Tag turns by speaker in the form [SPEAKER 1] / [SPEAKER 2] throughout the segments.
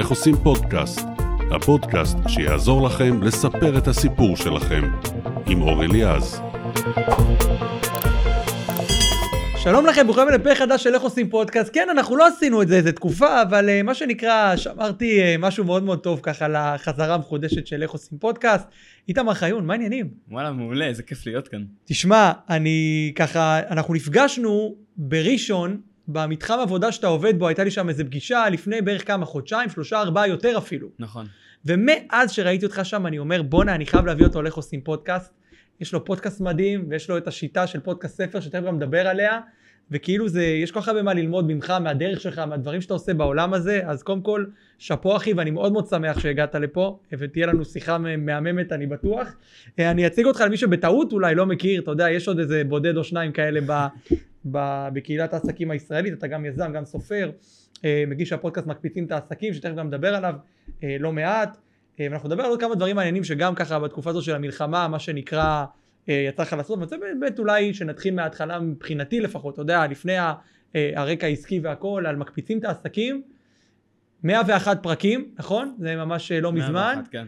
[SPEAKER 1] איך עושים פודקאסט, הפודקאסט שיעזור לכם לספר את הסיפור שלכם, עם אור אליעז.
[SPEAKER 2] שלום לכם, ברוכים הבאים לפרק חדש של איך עושים פודקאסט. כן, אנחנו לא עשינו את זה איזה תקופה, אבל uh, מה שנקרא, שמרתי uh, משהו מאוד מאוד טוב ככה לחזרה המחודשת של איך עושים פודקאסט. איתמר חיון, מה העניינים?
[SPEAKER 3] וואלה, מעולה, איזה כיף להיות כאן.
[SPEAKER 2] תשמע, אני ככה, אנחנו נפגשנו בראשון, במתחם עבודה שאתה עובד בו, הייתה לי שם איזה פגישה לפני בערך כמה חודשיים, שלושה, ארבעה, יותר אפילו.
[SPEAKER 3] נכון.
[SPEAKER 2] ומאז שראיתי אותך שם, אני אומר, בואנה, אני חייב להביא אותו לאיך עושים פודקאסט. יש לו פודקאסט מדהים, ויש לו את השיטה של פודקאסט ספר, שתכף גם נדבר עליה, וכאילו זה, יש כל כך הרבה מה ללמוד ממך, מהדרך שלך, מהדברים שאתה עושה בעולם הזה, אז קודם כל, שאפו אחי, ואני מאוד מאוד שמח שהגעת לפה, ותהיה לנו שיחה מהממת, אני בטוח. אה, אני אציג אותך למי שבטעות אולי לא מכיר, אתה יודע, יש עוד איזה בודד או שניים כאלה בקהילת העסקים הישראלית, אתה גם יזם, גם סופר, אה, מגיש הפודקאסט מקפיצים את העסקים, שתכף גם נדבר עליו אה, לא מעט. ואנחנו נדבר על עוד כמה דברים מעניינים שגם ככה בתקופה הזו של המלחמה, מה שנקרא, יצא לך לעשות, וזה באמת אולי שנתחיל מההתחלה מבחינתי לפחות, אתה יודע, לפני הרקע העסקי והכל, על מקפיצים את העסקים, 101 פרקים, נכון? זה ממש לא 101, מזמן. 101, כן.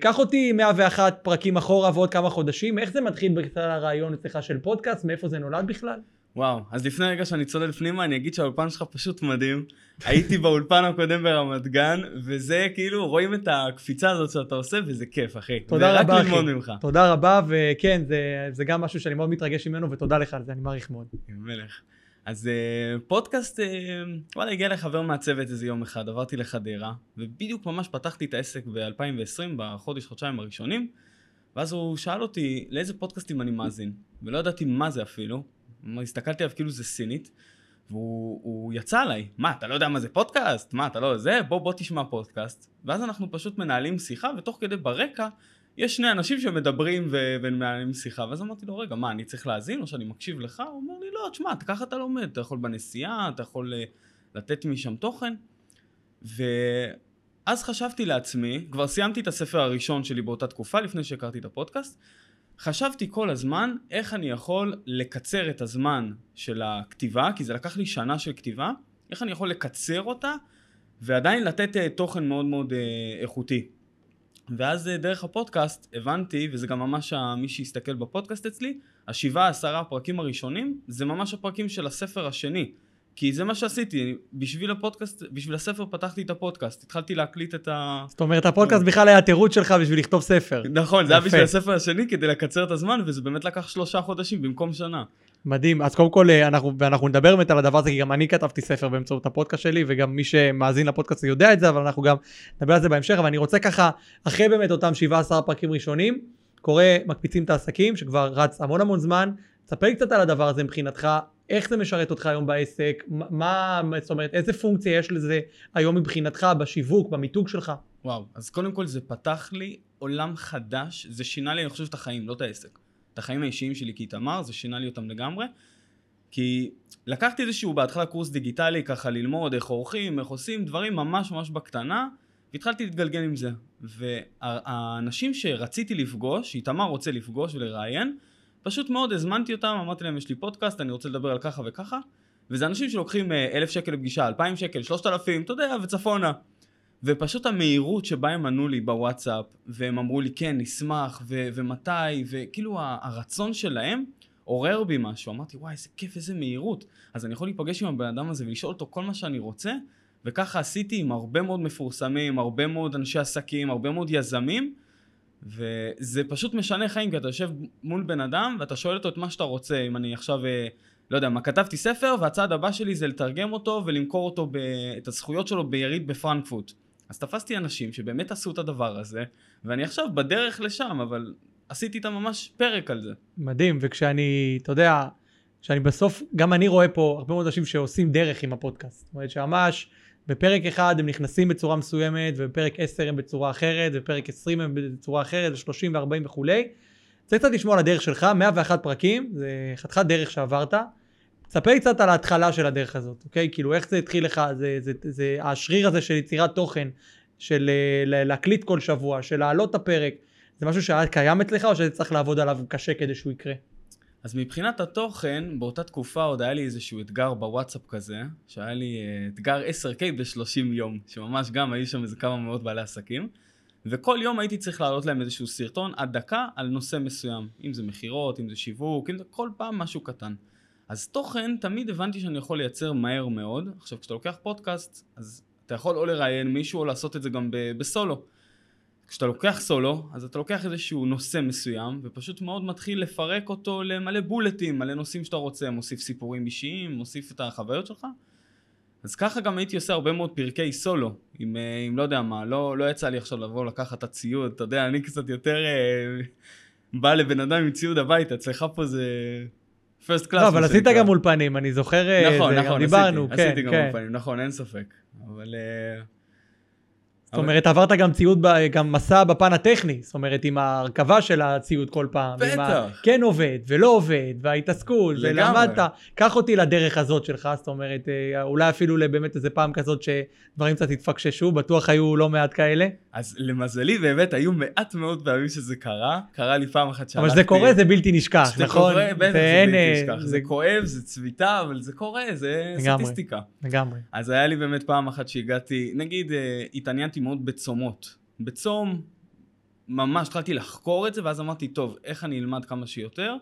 [SPEAKER 2] קח אותי 101 פרקים אחורה ועוד כמה חודשים, איך זה מתחיל בכלל הרעיון אצלך של פודקאסט, מאיפה זה נולד בכלל?
[SPEAKER 3] וואו, אז לפני רגע שאני צולל פנימה, אני אגיד שהאולפן שלך פשוט מדהים. הייתי באולפן הקודם ברמת גן, וזה כאילו, רואים את הקפיצה הזאת שאתה עושה, וזה כיף, אחי.
[SPEAKER 2] תודה רבה, אחי. זה רק ללמוד ממך. תודה רבה, וכן, זה, זה גם משהו שאני מאוד מתרגש ממנו, ותודה לך על זה, אני מעריך מאוד.
[SPEAKER 3] מלך. אז uh, פודקאסט, uh, וואלה, הגיע לחבר מהצוות איזה יום אחד, עברתי לחדרה, ובדיוק ממש פתחתי את העסק ב-2020, בחודש, חודשיים הראשונים, ואז הוא שאל אותי לאיזה פודקאסטים אני מאזין, ולא ידעתי מה זה אפילו, הסתכלתי עליו כאילו זה סינית, והוא יצא עליי, מה, אתה לא יודע מה זה פודקאסט? מה, אתה לא זה? בוא, בוא תשמע פודקאסט. ואז אנחנו פשוט מנהלים שיחה, ותוך כדי ברקע, יש שני אנשים שמדברים ומנהלים שיחה. ואז אמרתי לו, רגע, מה, אני צריך להאזין או שאני מקשיב לך? הוא אומר לי, לא, תשמע, ככה אתה לומד, אתה יכול בנסיעה, אתה יכול uh, לתת משם תוכן. ואז חשבתי לעצמי, כבר סיימתי את הספר הראשון שלי באותה תקופה, לפני שהכרתי את הפודקאסט, חשבתי כל הזמן איך אני יכול לקצר את הזמן של הכתיבה, כי זה לקח לי שנה של כתיבה, איך אני יכול לקצר אותה ועדיין לתת uh, תוכן מאוד מאוד uh, איכותי. ואז uh, דרך הפודקאסט הבנתי, וזה גם ממש מי שיסתכל בפודקאסט אצלי, השבעה עשרה הפרקים הראשונים זה ממש הפרקים של הספר השני. כי זה מה שעשיתי, בשביל הפודקאסט, בשביל הספר פתחתי את הפודקאסט, התחלתי להקליט את ה...
[SPEAKER 2] זאת אומרת, הפודקאסט בכלל היה תירוץ שלך בשביל לכתוב ספר.
[SPEAKER 3] נכון, זה היה בשביל הספר השני כדי לקצר את הזמן, וזה באמת לקח שלושה חודשים במקום שנה.
[SPEAKER 2] מדהים, אז קודם כל אה, אנחנו, ואנחנו נדבר באמת על הדבר הזה, כי גם אני כתבתי ספר באמצעות הפודקאסט שלי, וגם מי שמאזין לפודקאסט יודע את זה, אבל אנחנו גם נדבר על זה בהמשך, אבל אני רוצה ככה, אחרי באמת אותם 17 פרקים ראשונים, קורא מקפיצים את העסקים, שכבר רץ המון המון זמן, תספר קצת על הדבר הזה מבחינתך, איך זה משרת אותך היום בעסק, מה, זאת אומרת, איזה פונקציה יש לזה היום מבחינתך בשיווק, במיתוג שלך?
[SPEAKER 3] וואו, אז קודם כל זה פתח לי עולם חדש, זה שינה לי, אני חושב, את החיים, לא את העסק. את החיים האישיים שלי כאיתמר, זה שינה לי אותם לגמרי. כי לקחתי איזשהו בהתחלה קורס דיגיטלי ככה ללמוד איך עורכים, איך עושים, דברים ממש ממש בקטנה, והתחלתי להתגלגל עם זה. והאנשים שרציתי לפגוש, איתמר רוצה לפגוש ולראיין, פשוט מאוד הזמנתי אותם, אמרתי להם יש לי פודקאסט, אני רוצה לדבר על ככה וככה, וזה אנשים שלוקחים אה, אלף שקל לפגישה, אלפיים שקל, שלושת אלפים, אתה יודע, וצפונה. ופשוט המהירות שבה הם ענו לי בוואטסאפ, והם אמרו לי כן, נשמח, ו- ומתי, וכאילו הרצון שלהם עורר בי משהו. אמרתי, וואי, איזה כיף, איזה מהירות. אז אני יכול להיפגש עם הבן אדם הזה ולשאול אותו כל מה שאני רוצה, וככה עשיתי עם הרבה מאוד מפורסמים, הרבה מאוד אנשי עסקים, הרבה מאוד יזמים, וזה פשוט משנה חיים, כי אתה יושב מול בן אדם ואתה שואל אותו את מה שאתה רוצה, אם אני עכשיו, אה, לא יודע מה, כתבתי ספר והצעד הבא שלי זה לתרגם אותו ולמכור אותו, ב, את הזכויות שלו ביריד בפרנקפורט. אז תפסתי אנשים שבאמת עשו את הדבר הזה, ואני עכשיו בדרך לשם, אבל עשיתי איתם ממש פרק על זה.
[SPEAKER 2] מדהים, וכשאני, אתה יודע, כשאני בסוף, גם אני רואה פה הרבה מאוד אנשים שעושים דרך עם הפודקאסט. זאת אומרת שממש בפרק אחד הם נכנסים בצורה מסוימת, ובפרק 10 הם בצורה אחרת, ובפרק 20 הם בצורה אחרת, ו-30 ו-40 וכולי. צריך קצת לשמוע על הדרך שלך, 101 פרקים, זה חתיכת דרך שעברת. ספר לי קצת על ההתחלה של הדרך הזאת, אוקיי? כאילו איך זה התחיל לך, זה, זה, זה, השריר הזה של יצירת תוכן, של להקליט כל שבוע, של להעלות את הפרק, זה משהו שהיה קיים אצלך או שזה צריך לעבוד עליו קשה כדי שהוא יקרה?
[SPEAKER 3] אז מבחינת התוכן, באותה תקופה עוד היה לי איזשהו אתגר בוואטסאפ כזה, שהיה לי אה, אתגר 10K ב-30 יום, שממש גם היו שם איזה כמה מאות בעלי עסקים, וכל יום הייתי צריך להעלות להם איזשהו סרטון עד דקה על נושא מסוים, אם זה מכירות, אם זה שיווק, אם זה כל פעם משהו קטן. אז תוכן, תמיד הבנתי שאני יכול לייצר מהר מאוד. עכשיו, כשאתה לוקח פודקאסט, אז אתה יכול או לראיין מישהו או לעשות את זה גם בסולו. כשאתה לוקח סולו, אז אתה לוקח איזשהו נושא מסוים, ופשוט מאוד מתחיל לפרק אותו למלא בולטים, מלא נושאים שאתה רוצה, מוסיף סיפורים אישיים, מוסיף את החוויות שלך. אז ככה גם הייתי עושה הרבה מאוד פרקי סולו, עם, אה, עם לא יודע מה, לא, לא יצא לי עכשיו לבוא לקחת את הציוד, אתה יודע, אני קצת יותר אה, בא לבן אדם עם ציוד הביתה, אצלך פה זה פרסט קלאס.
[SPEAKER 2] לא, אבל עשית גם אולפנים, אני זוכר, אה,
[SPEAKER 3] נכון,
[SPEAKER 2] זה,
[SPEAKER 3] נכון,
[SPEAKER 2] גם דיברנו,
[SPEAKER 3] עשיתי,
[SPEAKER 2] כן,
[SPEAKER 3] עשיתי גם
[SPEAKER 2] כן.
[SPEAKER 3] אולפנים, נכון, אין ספק. אבל... אה,
[SPEAKER 2] זאת אומרת, עברת גם ציוד, גם מסע בפן הטכני, זאת אומרת, עם ההרכבה של הציוד כל פעם.
[SPEAKER 3] בטח.
[SPEAKER 2] כן עובד, ולא עובד, וההתעסקות. ולמדת. קח אותי לדרך הזאת שלך, זאת אומרת, אה, אולי אפילו לבאמת איזה פעם כזאת שדברים קצת התפקששו, בטוח היו לא מעט כאלה.
[SPEAKER 3] אז למזלי באמת היו מעט מאוד פעמים שזה קרה. קרה לי פעם אחת
[SPEAKER 2] אבל כשזה קורה זה בלתי נשכח,
[SPEAKER 3] זה
[SPEAKER 2] נכון?
[SPEAKER 3] קורה, בטח, זה בלתי
[SPEAKER 2] אה,
[SPEAKER 3] נשכח. זה כואב, זה צביטה, אבל זה קורה, זה. סטטיסטיקה.
[SPEAKER 2] לגמרי.
[SPEAKER 3] אז היה לי באמת פעם אחת שהגעתי, נגיד, אה, התעניינתי מאוד בצומות. בצום, ממש התחלתי לחקור את זה, ואז אמרתי, טוב, איך אני אלמד כמה שיותר?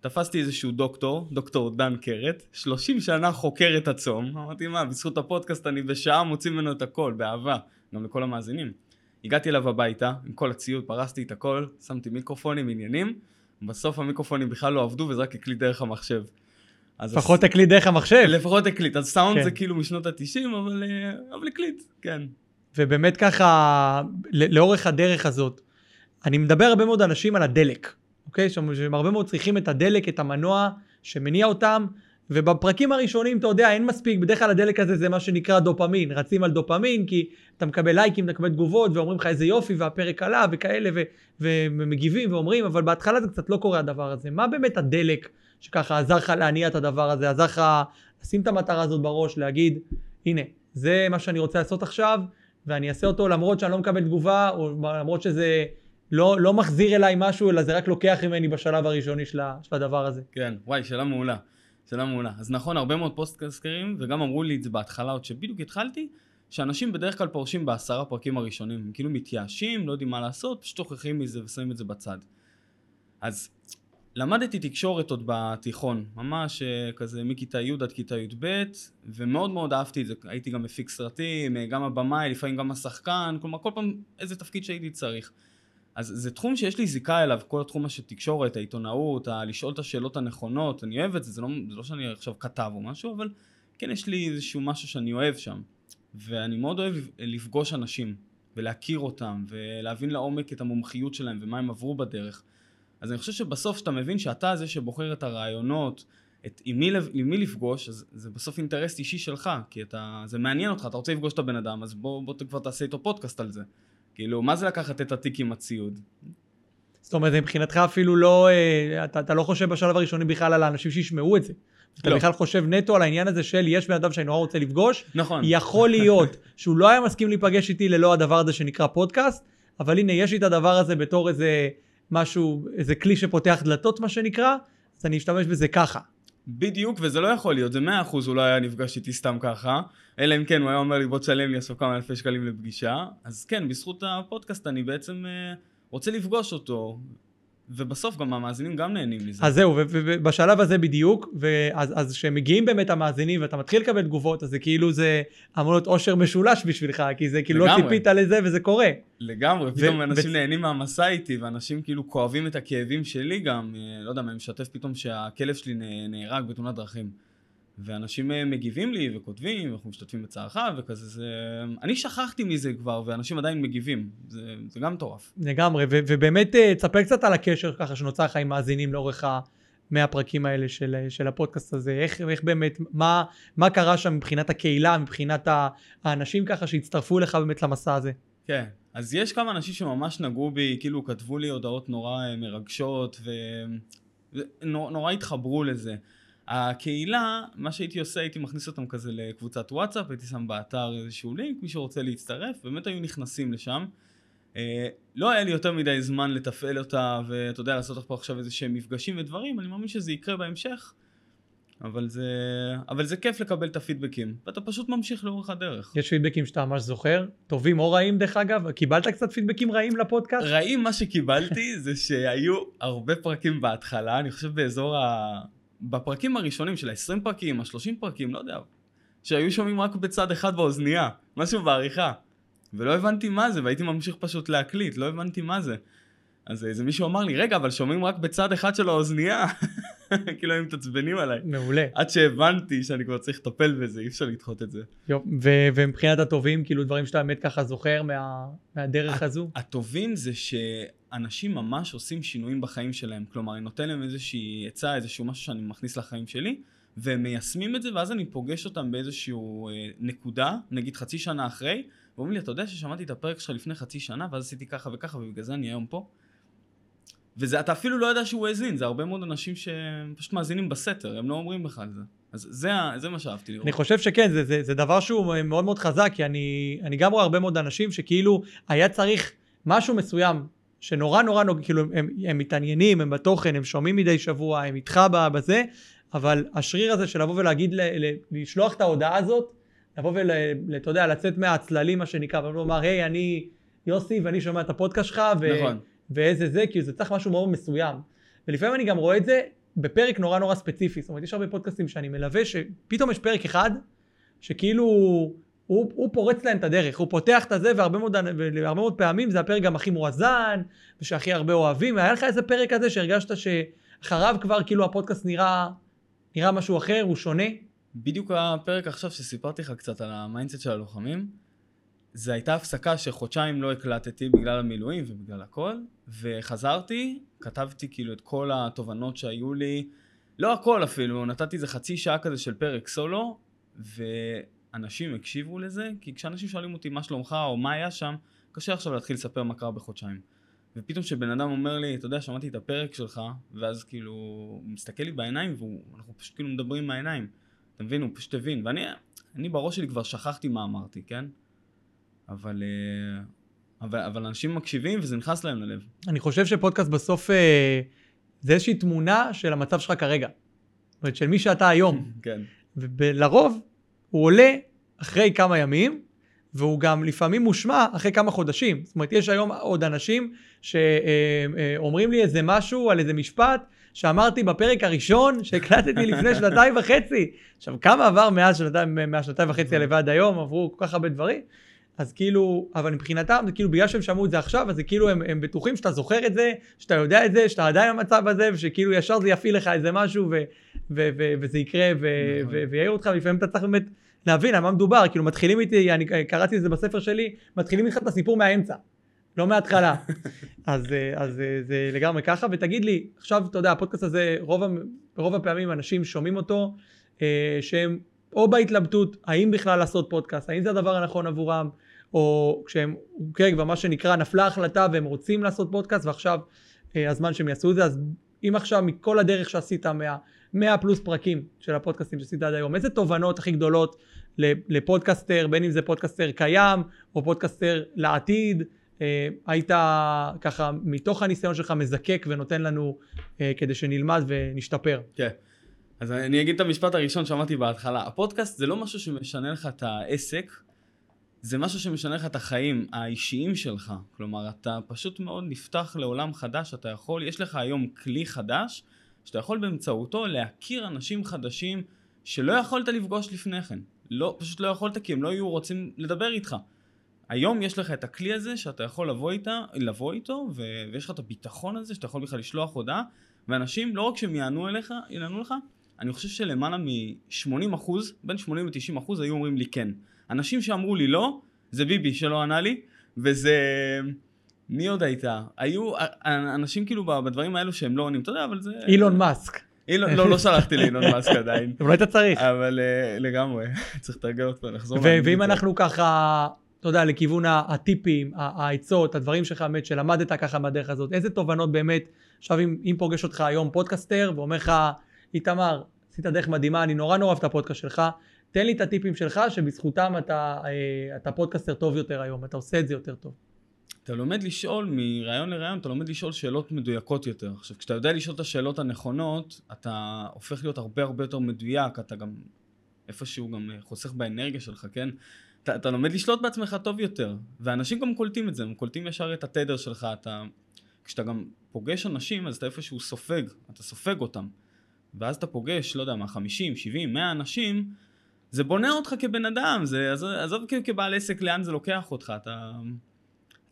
[SPEAKER 3] תפסתי איזשהו דוקטור, דוקטור דן קרת, 30 שנה חוקר את הצום. אמרתי, מה, בזכות הפודקאסט אני בשעה מוציא ממנו את הכל, באהבה, גם לכל המאזינים. הגעתי אליו הביתה, עם כל הציוד, פרסתי את הכל, שמתי מיקרופונים, עניינים, בסוף המיקרופונים בכלל לא עבדו, וזה רק הקליט דרך המחשב.
[SPEAKER 2] לפחות הקליט דרך המחשב.
[SPEAKER 3] לפחות הקליט, אז סאונד
[SPEAKER 2] כן.
[SPEAKER 3] זה כאילו משנות ה-90, אבל, אה, אבל הקליט, כן.
[SPEAKER 2] ובאמת ככה, לאורך הדרך הזאת, אני מדבר הרבה מאוד אנשים על הדלק, אוקיי? שהם הרבה מאוד צריכים את הדלק, את המנוע שמניע אותם, ובפרקים הראשונים, אתה יודע, אין מספיק, בדרך כלל הדלק הזה זה מה שנקרא דופמין, רצים על דופמין, כי אתה מקבל לייקים, אתה מקבל תגובות, ואומרים לך איזה יופי, והפרק עלה, וכאלה, ו- ומגיבים ואומרים, אבל בהתחלה זה קצת לא קורה הדבר הזה. מה באמת הדלק שככה עזר לך להניע את הדבר הזה, עזר לך לשים את המטרה הזאת בראש, להגיד, הנה, זה מה שאני רוצה לעשות עכשיו, ואני אעשה אותו למרות שאני לא מקבל תגובה, או למרות שזה לא, לא מחזיר אליי משהו, אלא זה רק לוקח ממני בשלב הראשוני של, של הדבר הזה.
[SPEAKER 3] כן, וואי, שאלה מעולה. שאלה מעולה. אז נכון, הרבה מאוד פודקאסטרים, וגם אמרו לי את זה בהתחלה, עוד שבדיוק התחלתי, שאנשים בדרך כלל פורשים בעשרה פרקים הראשונים. הם כאילו מתייאשים, לא יודעים מה לעשות, פשוט שוכחים מזה ושמים את זה בצד. אז למדתי תקשורת עוד בתיכון, ממש אה, כזה מכיתה י' עד כיתה י"ב, ומאוד מאוד אהבתי את זה. הייתי גם מפיק סרטים, אה, גם הבמאי, לפעמים גם השחקן, כלומר כל פעם איזה תפקיד שהייתי צריך. אז זה תחום שיש לי זיקה אליו, כל התחום של תקשורת, העיתונאות, ה- לשאול את השאלות הנכונות, אני אוהב את זה, זה לא, זה לא שאני עכשיו כתב או משהו, אבל כן יש לי איזשהו משהו שאני אוהב שם. ואני מאוד אוהב לפגוש אנשים, ולהכיר אותם, ולהבין לעומק את המומחיות שלהם, ומה הם עברו בדרך. אז אני חושב שבסוף כשאתה מבין שאתה זה שבוחר את הרעיונות, את עם מי, לב- עם מי לפגוש, אז זה בסוף אינטרס אישי שלך, כי אתה, זה מעניין אותך, אתה רוצה לפגוש את הבן אדם, אז בוא, בוא כבר תעשה איתו פודקאסט על זה. כאילו, מה זה לקחת את התיק עם הציוד?
[SPEAKER 2] זאת אומרת, מבחינתך אפילו לא, אה, אתה, אתה לא חושב בשלב הראשוני בכלל על האנשים שישמעו את זה. אתה
[SPEAKER 3] לא.
[SPEAKER 2] בכלל חושב נטו על העניין הזה של יש בן אדם שאני נורא רוצה לפגוש,
[SPEAKER 3] נכון.
[SPEAKER 2] יכול להיות שהוא לא היה מסכים להיפגש איתי ללא הדבר הזה שנקרא פודקאסט, אבל הנה, יש לי את הדבר הזה בתור איזה משהו, איזה כלי שפותח דלתות, מה שנקרא, אז אני אשתמש בזה ככה.
[SPEAKER 3] בדיוק, וזה לא יכול להיות, זה מאה אחוז הוא לא היה נפגש איתי סתם ככה, אלא אם כן הוא היה אומר לי בוא תשלם לי עכשיו כמה אלפי שקלים לפגישה, אז כן, בזכות הפודקאסט אני בעצם אה, רוצה לפגוש אותו, ובסוף גם המאזינים גם נהנים מזה.
[SPEAKER 2] אז זהו, ובשלב הזה בדיוק, ואז אז כשמגיעים באמת המאזינים ואתה מתחיל לקבל תגובות, אז זה כאילו זה אמור להיות אושר משולש בשבילך, כי זה כאילו לא
[SPEAKER 3] לגמרי.
[SPEAKER 2] ציפית לזה וזה קורה.
[SPEAKER 3] לגמרי, פתאום אנשים נהנים מהמסע איתי, ואנשים כאילו כואבים את הכאבים שלי גם, אה, לא יודע, אני משתף פתאום שהכלב שלי נה- נהרג בתאונת דרכים. ואנשים אה, מגיבים לי וכותבים, אנחנו משתתפים בצערך וכזה, זה... אני שכחתי מזה כבר, ואנשים עדיין מגיבים, זה, זה גם מטורף.
[SPEAKER 2] לגמרי, ו- ובאמת אה, תספר קצת על הקשר ככה שנוצר לך עם מאזינים לאורך המאה הפרקים האלה של, של הפודקאסט הזה, איך, איך באמת, מה, מה קרה שם מבחינת הקהילה, מבחינת ה- האנשים ככה שהצטרפו לך באמת למסע הזה.
[SPEAKER 3] כן, אז יש כמה אנשים שממש נגעו בי, כאילו כתבו לי הודעות נורא אה, מרגשות, ונורא התחברו לזה. הקהילה, מה שהייתי עושה, הייתי מכניס אותם כזה לקבוצת וואטסאפ, הייתי שם באתר איזשהו לינק, מי שרוצה להצטרף, באמת היו נכנסים לשם, אה, לא היה לי יותר מדי זמן לתפעל אותה, ואתה יודע, לעשות לך פה עכשיו איזה שהם מפגשים ודברים, אני מאמין שזה יקרה בהמשך. אבל זה, אבל זה כיף לקבל את הפידבקים, ואתה פשוט ממשיך לאורך הדרך.
[SPEAKER 2] יש פידבקים שאתה ממש זוכר, טובים או רעים דרך אגב? קיבלת קצת פידבקים רעים לפודקאסט?
[SPEAKER 3] רעים מה שקיבלתי זה שהיו הרבה פרקים בהתחלה, אני חושב באזור ה... בפרקים הראשונים של ה-20 פרקים, ה-30 פרקים, לא יודע, שהיו שומעים רק בצד אחד באוזנייה, משהו בעריכה. ולא הבנתי מה זה, והייתי ממשיך פשוט להקליט, לא הבנתי מה זה. אז איזה מישהו אמר לי, רגע, אבל שומעים רק בצד אחד של האוזנייה. כאילו הם מתעצבנים עליי.
[SPEAKER 2] מעולה.
[SPEAKER 3] עד שהבנתי שאני כבר צריך לטפל בזה, אי אפשר לדחות את זה.
[SPEAKER 2] יופ, ו- ומבחינת הטובים, כאילו דברים שאתה באמת ככה זוכר מה- מהדרך הזו?
[SPEAKER 3] הטובים זה שאנשים ממש עושים שינויים בחיים שלהם. כלומר, אני נותן להם איזושהי עצה, איזשהו משהו שאני מכניס לחיים שלי, והם מיישמים את זה, ואז אני פוגש אותם באיזשהו אה, נקודה, נגיד חצי שנה אחרי, ואומרים לי, אתה יודע ששמעתי את הפרק שלך לפני חצי שנה, ואז עשיתי ככה וככה, ובגלל זה אני היום פה? וזה, אתה אפילו לא יודע שהוא האזין, זה הרבה מאוד אנשים שפשוט מאזינים בסתר, הם לא אומרים לך על זה. אז זה, זה מה שאהבתי לראות.
[SPEAKER 2] אני חושב שכן, זה, זה, זה דבר שהוא מאוד מאוד חזק, כי אני, אני גם רואה הרבה מאוד אנשים שכאילו היה צריך משהו מסוים, שנורא נורא, נורא כאילו הם, הם מתעניינים, הם בתוכן, הם שומעים מדי שבוע, הם איתך בזה, אבל השריר הזה של לבוא ולהגיד, ל, ל, לשלוח את ההודעה הזאת, לבוא ול, ל- אתה יודע, לצאת מהצללים מה שנקרא, ולומר, היי, אני יוסי ואני שומע את הפודקאסט שלך, ו,
[SPEAKER 3] נכון.
[SPEAKER 2] ואיזה זה, כי זה צריך משהו מאוד מסוים. ולפעמים אני גם רואה את זה בפרק נורא נורא ספציפי. זאת אומרת, יש הרבה פודקאסטים שאני מלווה, שפתאום יש פרק אחד, שכאילו הוא, הוא פורץ להם את הדרך, הוא פותח את הזה, והרבה מאוד, והרבה מאוד פעמים זה הפרק גם הכי מואזן, ושהכי הרבה אוהבים. היה לך איזה פרק כזה שהרגשת שאחריו כבר כאילו הפודקאסט נראה, נראה משהו אחר, הוא שונה?
[SPEAKER 3] בדיוק הפרק עכשיו שסיפרתי לך קצת על ה mindset של הלוחמים, זה הייתה הפסקה שחודשיים לא הקלטתי בגלל המילואים ובגלל הכל, וחזרתי, כתבתי כאילו את כל התובנות שהיו לי, לא הכל אפילו, נתתי איזה חצי שעה כזה של פרק סולו, ואנשים הקשיבו לזה, כי כשאנשים שואלים אותי מה שלומך או מה היה שם, קשה עכשיו להתחיל לספר מה קרה בחודשיים. ופתאום כשבן אדם אומר לי, אתה יודע, שמעתי את הפרק שלך, ואז כאילו, הוא מסתכל לי בעיניים, ואנחנו פשוט כאילו מדברים מהעיניים. אתה מבין? הוא פשוט הבין. ואני אני בראש שלי כבר שכחתי מה אמרתי, כן? אבל, אה, אבל, אבל אנשים מקשיבים וזה נכנס להם ללב.
[SPEAKER 2] אני חושב שפודקאסט בסוף אה, זה איזושהי תמונה של המצב שלך כרגע. זאת אומרת, של מי שאתה היום.
[SPEAKER 3] כן.
[SPEAKER 2] ולרוב הוא עולה אחרי כמה ימים, והוא גם לפעמים מושמע אחרי כמה חודשים. זאת אומרת, יש היום עוד אנשים שאומרים לי איזה משהו על איזה משפט שאמרתי בפרק הראשון שהקלטתי לפני שנתיים וחצי. עכשיו, כמה עבר מאז שנתיים, מהשנתיים וחצי האלה ועד היום, עברו כל כך הרבה דברים. אז כאילו, אבל מבחינתם, זה כאילו בגלל שהם שמעו את זה עכשיו, אז זה כאילו הם, הם בטוחים שאתה זוכר את זה, שאתה יודע את זה, שאתה עדיין במצב הזה, ושכאילו ישר זה יפעיל לך איזה משהו, ו, ו, ו, וזה יקרה, ו,
[SPEAKER 3] נכון.
[SPEAKER 2] ו, ויעיר אותך, ולפעמים אתה צריך באמת להבין על מה מדובר, כאילו מתחילים איתי, אני קראתי את זה בספר שלי, מתחילים איתך את הסיפור מהאמצע, לא מההתחלה. אז, אז אה, זה לגמרי ככה, ותגיד לי, עכשיו, אתה יודע, הפודקאסט הזה, רוב, רוב הפעמים אנשים שומעים אותו, אה, שהם או בהתלבטות, האם בכלל לעשות פודקאסט, האם זה הדבר הנכון עבורם, או כשהם, כן, כבר מה שנקרא, נפלה החלטה והם רוצים לעשות פודקאסט, ועכשיו אה, הזמן שהם יעשו את זה, אז אם עכשיו מכל הדרך שעשית, מה, 100 פלוס פרקים של הפודקאסטים שעשית עד היום, איזה תובנות הכי גדולות לפודקאסטר, בין אם זה פודקאסטר קיים, או פודקאסטר לעתיד, אה, היית ככה מתוך הניסיון שלך מזקק ונותן לנו אה, כדי שנלמד ונשתפר.
[SPEAKER 3] כן. אז אני אגיד את המשפט הראשון שאמרתי בהתחלה. הפודקאסט זה לא משהו שמשנה לך את העסק, זה משהו שמשנה לך את החיים האישיים שלך. כלומר, אתה פשוט מאוד נפתח לעולם חדש, אתה יכול, יש לך היום כלי חדש, שאתה יכול באמצעותו להכיר אנשים חדשים שלא יכולת לפגוש לפני כן. לא, פשוט לא יכולת כי הם לא היו רוצים לדבר איתך. היום יש לך את הכלי הזה שאתה יכול לבוא, איתה, לבוא איתו, ו- ויש לך את הביטחון הזה שאתה יכול בכלל לשלוח הודעה, ואנשים, לא רק שהם יענו אליך, יענו לך, אני חושב שלמעלה מ-80 אחוז, בין 80 ל-90 אחוז היו אומרים לי כן. אנשים שאמרו לי לא, זה ביבי שלא ענה לי, וזה... מי עוד הייתה? היו אנשים כאילו בדברים האלו שהם לא עונים, אתה יודע, אבל זה...
[SPEAKER 2] אילון מאסק.
[SPEAKER 3] אילון, לא, לא שלחתי לאילון מאסק עדיין.
[SPEAKER 2] אולי אתה צריך.
[SPEAKER 3] אבל uh, לגמרי, צריך לתרגל אותו, לחזור.
[SPEAKER 2] ואם אנחנו ככה, אתה יודע, לכיוון הטיפים, העצות, הדברים שלך באמת, שלמדת ככה בדרך הזאת, איזה תובנות באמת, עכשיו אם, אם פוגש אותך היום פודקאסטר ואומר לך, איתמר, עשית דרך מדהימה, אני נורא נורא אוהב את הפודקאסט שלך, תן לי את הטיפים שלך שבזכותם אתה, אה, אתה פודקאסטר טוב יותר היום, אתה עושה את זה יותר טוב.
[SPEAKER 3] אתה לומד לשאול מראיון לראיון, אתה לומד לשאול שאלות מדויקות יותר. עכשיו, כשאתה יודע לשאול את השאלות הנכונות, אתה הופך להיות הרבה הרבה יותר מדויק, אתה גם איפשהו גם אה, חוסך באנרגיה שלך, כן? אתה, אתה לומד לשלוט בעצמך טוב יותר, ואנשים גם קולטים את זה, הם קולטים ישר את התדר שלך, אתה... כשאתה גם פוגש אנשים, אז אתה איפשהו סופג, אתה סופג אותם. ואז אתה פוגש, לא יודע מה, 50, 70, 100 אנשים, זה בונה אותך כבן אדם, זה, עזוב, עזוב כאילו כבעל עסק לאן זה לוקח אותך, אתה,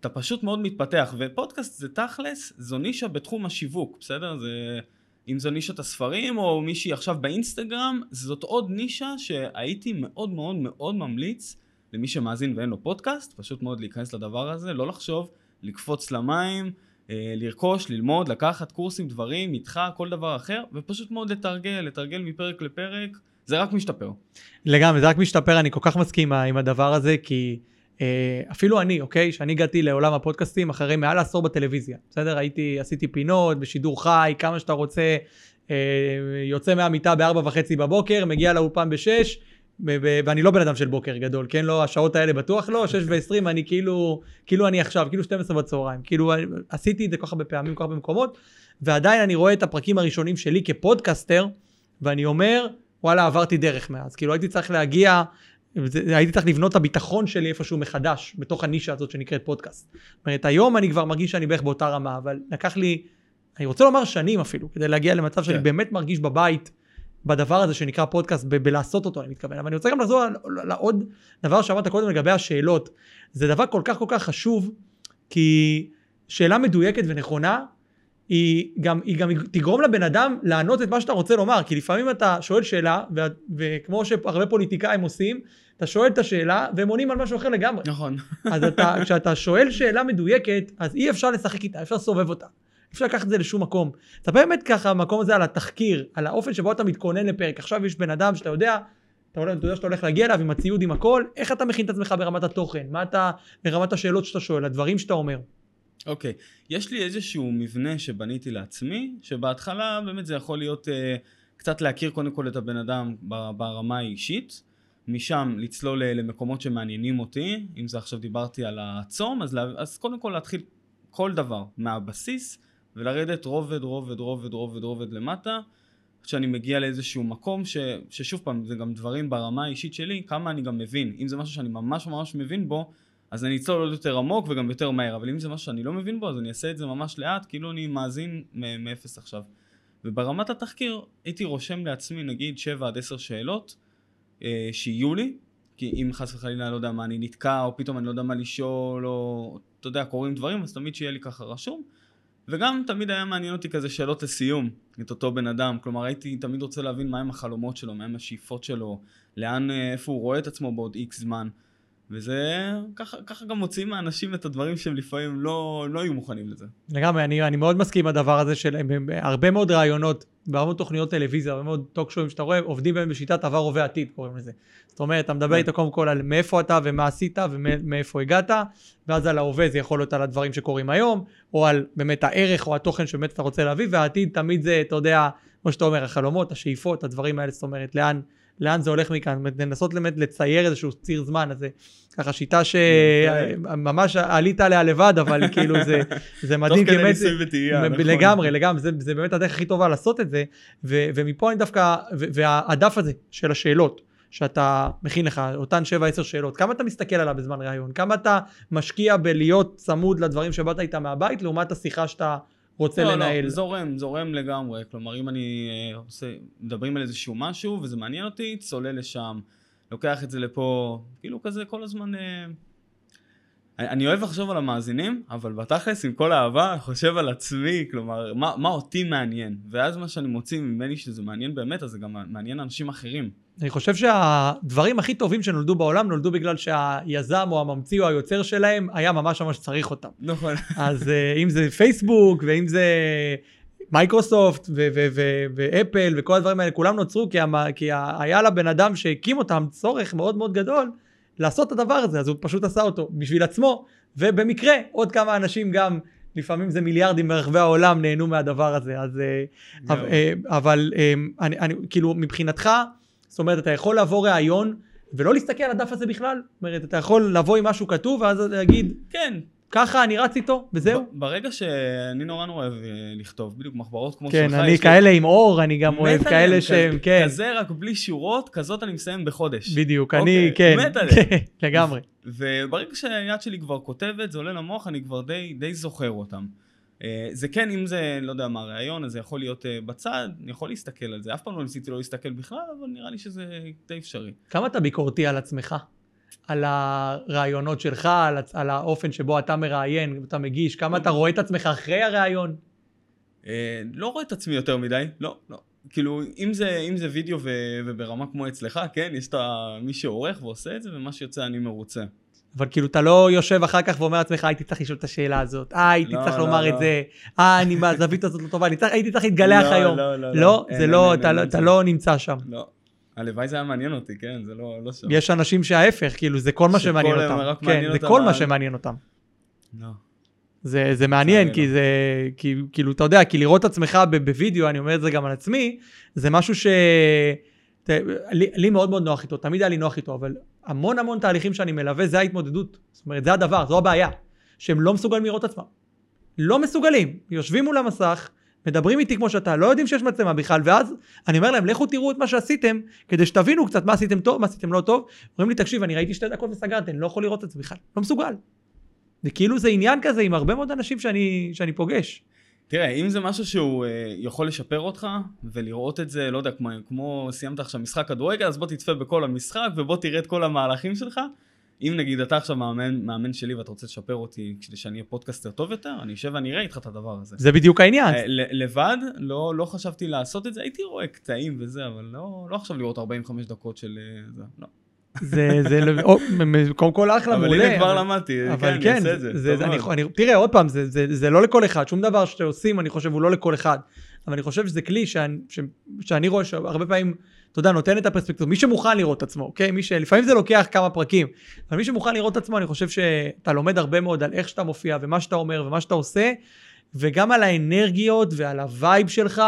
[SPEAKER 3] אתה פשוט מאוד מתפתח, ופודקאסט זה תכלס, זו נישה בתחום השיווק, בסדר? זה, אם זו נישת הספרים, או מישהי עכשיו באינסטגרם, זאת עוד נישה שהייתי מאוד מאוד מאוד ממליץ למי שמאזין ואין לו פודקאסט, פשוט מאוד להיכנס לדבר הזה, לא לחשוב, לקפוץ למים, אה, לרכוש, ללמוד, לקחת קורסים, דברים, איתך, כל דבר אחר, ופשוט מאוד לתרגל, לתרגל מפרק לפרק, זה רק משתפר.
[SPEAKER 2] לגמרי, זה רק משתפר, אני כל כך מסכים עם הדבר הזה, כי אה, אפילו אני, אוקיי, שאני הגעתי לעולם הפודקאסטים אחרי מעל עשור בטלוויזיה, בסדר? הייתי, עשיתי פינות בשידור חי, כמה שאתה רוצה, אה, יוצא מהמיטה בארבע וחצי בבוקר, מגיע לאולפן בשש, ואני לא בן אדם של בוקר גדול, כן? לא, השעות האלה בטוח לא, 6 ו-20 אני כאילו, כאילו אני עכשיו, כאילו 12 בצהריים. כאילו עשיתי את זה כל כך הרבה פעמים, כל כך הרבה מקומות, ועדיין אני רואה את הפרקים הראשונים שלי כפודקאסטר, ואני אומר, וואלה, עברתי דרך מאז. כאילו הייתי צריך להגיע, הייתי צריך לבנות את הביטחון שלי איפשהו מחדש, בתוך הנישה הזאת שנקראת פודקאסט. זאת אומרת, היום אני כבר מרגיש שאני בערך באותה רמה, אבל לקח לי, אני רוצה לומר שנים אפילו, כדי להגיע למצב שאני כן. באמת מרגיש בבית. בדבר הזה שנקרא פודקאסט, ב- בלעשות אותו אני מתכוון. אבל אני רוצה גם לחזור לעוד דבר שאמרת קודם לגבי השאלות. זה דבר כל כך כל כך חשוב, כי שאלה מדויקת ונכונה, היא גם, היא גם תגרום לבן אדם לענות את מה שאתה רוצה לומר, כי לפעמים אתה שואל שאלה, ו- וכמו שהרבה פוליטיקאים עושים, אתה שואל את השאלה והם עונים על משהו אחר לגמרי.
[SPEAKER 3] נכון.
[SPEAKER 2] אז אתה, כשאתה שואל שאלה מדויקת, אז אי אפשר לשחק איתה, אפשר לסובב אותה. אפשר לקחת את זה לשום מקום. אתה באמת ככה, המקום הזה על התחקיר, על האופן שבו אתה מתכונן לפרק. עכשיו יש בן אדם שאתה יודע, אתה יודע, אתה יודע שאתה הולך להגיע אליו עם הציוד, עם הכל, איך אתה מכין את עצמך ברמת התוכן? מה אתה, ברמת השאלות שאתה שואל, הדברים שאתה אומר.
[SPEAKER 3] אוקיי, okay. יש לי איזשהו מבנה שבניתי לעצמי, שבהתחלה באמת זה יכול להיות uh, קצת להכיר קודם כל את הבן אדם ברמה האישית, משם לצלול למקומות שמעניינים אותי, אם זה עכשיו דיברתי על הצום, אז, לה, אז קודם כל להתחיל כל דבר מהבסיס, ולרדת רובד, רובד, רובד, רובד, רובד למטה, שאני מגיע לאיזשהו מקום ש, ששוב פעם, זה גם דברים ברמה האישית שלי, כמה אני גם מבין. אם זה משהו שאני ממש ממש מבין בו, אז אני אצלול עוד יותר עמוק וגם יותר מהר, אבל אם זה משהו שאני לא מבין בו, אז אני אעשה את זה ממש לאט, כאילו אני מאזין מאפס עכשיו. וברמת התחקיר הייתי רושם לעצמי נגיד 7 עד 10 שאלות אה, שיהיו לי, כי אם חס וחלילה לא יודע מה אני נתקע או פתאום אני לא יודע מה לשאול או אתה יודע קורים דברים אז תמיד שיהיה לי ככה רשום וגם תמיד היה מעניין אותי כזה שאלות לסיום, את אותו בן אדם. כלומר, הייתי תמיד רוצה להבין מהם החלומות שלו, מהם השאיפות שלו, לאן, אה, איפה הוא רואה את עצמו בעוד איקס זמן. וזה, ככה, ככה גם מוציאים מהאנשים את הדברים שהם לפעמים לא, לא היו מוכנים לזה.
[SPEAKER 2] לגמרי, אני, אני מאוד מסכים עם הדבר הזה של הרבה מאוד רעיונות, בהרבה מאוד תוכניות טלוויזיה, הרבה מאוד טוקשואים שאתה רואה, עובדים בהם בשיטת עבר, הווה, עתיד, קוראים לזה. זאת אומרת, אתה מדבר כן. איתו קודם כל על מאיפה אתה ומה עשית ומאיפה הגעת, ואז על ההווה זה יכול להיות על הדברים שקורים היום, או על באמת הערך או התוכן שבאמת אתה רוצה להביא, והעתיד תמיד זה, אתה יודע, כמו שאתה אומר, החלומות, השאיפות, הדברים האלה, זאת אומרת, לאן, לאן זה הולך מכאן, לנסות באמת לצייר איזשהו ציר זמן, אז זה ככה שיטה שממש עלית עליה לבד, אבל כאילו זה, זה מדהים,
[SPEAKER 3] תוך כדי ניסוי וטעייה, נכון.
[SPEAKER 2] לגמרי, לגמרי, זה, זה באמת הדרך הכי טובה לעשות את זה, ו, ומפה אני דווקא, והדף הזה של השאלות, שאתה מכין לך, אותן 7-10 שאלות, כמה אתה מסתכל עליו בזמן ראיון, כמה אתה משקיע בלהיות צמוד לדברים שבאת איתם מהבית, לעומת השיחה שאתה רוצה לא, לא לנהל.
[SPEAKER 3] לא, זורם, זורם לגמרי. כלומר, אם אני אה, עושה, מדברים על איזשהו משהו וזה מעניין אותי, צולל לשם, לוקח את זה לפה, כאילו כזה כל הזמן... אה, אני אוהב לחשוב על המאזינים, אבל בתכלס עם כל האהבה חושב על עצמי, כלומר, מה, מה אותי מעניין. ואז מה שאני מוציא ממני שזה מעניין באמת, אז זה גם מעניין אנשים אחרים.
[SPEAKER 2] אני חושב שהדברים הכי טובים שנולדו בעולם נולדו בגלל שהיזם או הממציא או היוצר שלהם היה ממש ממש צריך אותם.
[SPEAKER 3] נכון.
[SPEAKER 2] אז אה, אם זה פייסבוק ואם זה מייקרוסופט ואפל וכל הדברים האלה, כולם נוצרו כי, המ- כי היה לבן אדם שהקים אותם צורך מאוד מאוד גדול לעשות את הדבר הזה, אז הוא פשוט עשה אותו בשביל עצמו, ובמקרה עוד כמה אנשים גם, לפעמים זה מיליארדים ברחבי העולם נהנו מהדבר הזה, אז... אה, אבל, אה, אבל אני, אני, כאילו מבחינתך, זאת אומרת, אתה יכול לעבור ראיון ולא להסתכל על הדף הזה בכלל. זאת אומרת, אתה יכול לבוא עם משהו כתוב ואז להגיד,
[SPEAKER 3] כן.
[SPEAKER 2] ככה אני רץ איתו, וזהו.
[SPEAKER 3] ב- ברגע שאני נורא נורא אוהב אה, לכתוב, בדיוק מחברות כמו
[SPEAKER 2] כן,
[SPEAKER 3] שלך.
[SPEAKER 2] אני
[SPEAKER 3] יש לי-
[SPEAKER 2] כאלה עם אור, אני גם אוהב כאלה שהם, כן,
[SPEAKER 3] כזה רק בלי שורות, כזאת אני מסיים בחודש.
[SPEAKER 2] בדיוק,
[SPEAKER 3] אוקיי,
[SPEAKER 2] אני, כן,
[SPEAKER 3] מת עליהם.
[SPEAKER 2] כן, לגמרי.
[SPEAKER 3] וברגע שהיד שלי כבר כותבת, זה עולה למוח, אני כבר די, די זוכר אותם. אה, זה כן, אם זה, לא יודע מה, ראיון, אז זה יכול להיות אה, בצד, אני יכול להסתכל על זה. אף פעם לא ניסיתי לא להסתכל בכלל, אבל נראה לי שזה די אפשרי.
[SPEAKER 2] כמה אתה ביקורתי על עצמך? על הרעיונות שלך, על, על האופן שבו אתה מראיין, אתה מגיש, כמה אתה רואה את עצמך אחרי הרעיון?
[SPEAKER 3] אה, לא רואה את עצמי יותר מדי, לא, לא. כאילו, אם זה, אם זה וידאו ו, וברמה כמו אצלך, כן, יש את מי שעורך ועושה את זה, ומה שיוצא אני מרוצה.
[SPEAKER 2] אבל כאילו אתה לא יושב אחר כך ואומר לעצמך, הייתי צריך לשאול את השאלה הזאת, אה, הייתי
[SPEAKER 3] לא,
[SPEAKER 2] צריך
[SPEAKER 3] לא,
[SPEAKER 2] לומר
[SPEAKER 3] לא.
[SPEAKER 2] את זה, אה, אני מהזווית הזאת לא טובה, הייתי צריך להתגלח היום.
[SPEAKER 3] לא, לא, לא.
[SPEAKER 2] לא, זה לא, אתה לא- נמצא שם.
[SPEAKER 3] לא. הלוואי זה היה מעניין אותי, כן, זה לא, לא שם.
[SPEAKER 2] יש אנשים שההפך, כאילו זה כל מה שמעניין אותם. כן, זה כל מה שמעניין אותם.
[SPEAKER 3] לא.
[SPEAKER 2] זה, זה מעניין, כי. זה, כי, כאילו, אתה יודע, כי לראות את עצמך בווידאו, אני אומר את זה גם על עצמי, זה משהו ש... לי מאוד מאוד נוח איתו, תמיד היה לי נוח איתו, אבל המון המון תהליכים שאני מלווה, זה ההתמודדות. זאת אומרת, זה הדבר, זו הבעיה, שהם לא מסוגלים לראות את עצמם. לא מסוגלים. יושבים מול המסך, מדברים איתי כמו שאתה, לא יודעים שיש מצלמה בכלל, ואז אני אומר להם, לכו תראו את מה שעשיתם, כדי שתבינו קצת מה עשיתם טוב, מה עשיתם לא טוב. אומרים לי, תקשיב, אני ראיתי שתי דקות וסגרתי, אני לא יכול לראות את זה בכלל. לא מסוגל. וכאילו זה עניין כזה עם הרבה מאוד אנשים שאני, שאני פוגש.
[SPEAKER 3] תראה, אם זה משהו שהוא אה, יכול לשפר אותך, ולראות את זה, לא יודע, כמו, כמו סיימת עכשיו משחק כדורגל, אז בוא תצפה בכל המשחק, ובוא תראה את כל המהלכים שלך. אם נגיד אתה עכשיו מאמן, מאמן שלי ואתה רוצה לשפר אותי כדי שאני אהיה פודקאסטר טוב יותר, אני אשב ואני אראה איתך את הדבר הזה.
[SPEAKER 2] זה בדיוק העניין.
[SPEAKER 3] אה, לבד, לא, לא חשבתי לעשות את זה, הייתי רואה קטעים וזה, אבל לא, לא עכשיו לראות 45 דקות של אה, זה, לא.
[SPEAKER 2] זה, זה, לא- קודם כל אחלה,
[SPEAKER 3] אבל
[SPEAKER 2] מעולה.
[SPEAKER 3] הנה כבר
[SPEAKER 2] אבל-
[SPEAKER 3] למדתי,
[SPEAKER 2] אבל
[SPEAKER 3] כן,
[SPEAKER 2] כן,
[SPEAKER 3] אני אעשה את
[SPEAKER 2] זה, תראה, עוד פעם, זה, לא לכל אחד, שום דבר שעושים, אני חושב, הוא לא לכל אחד. אבל אני חושב שזה כלי שאני רואה שהרבה פעמים, אתה יודע, נותן את הפרספקטיבה. מי שמוכן לראות את עצמו, אוקיי? מי שלפעמים זה לוקח כמה פרקים, אבל מי שמוכן לראות את עצמו, אני חושב שאתה לומד הרבה מאוד על איך שאתה מופיע, ומה שאתה אומר, ומה שאתה עושה, וגם על האנרגיות ועל ה vibe שלך,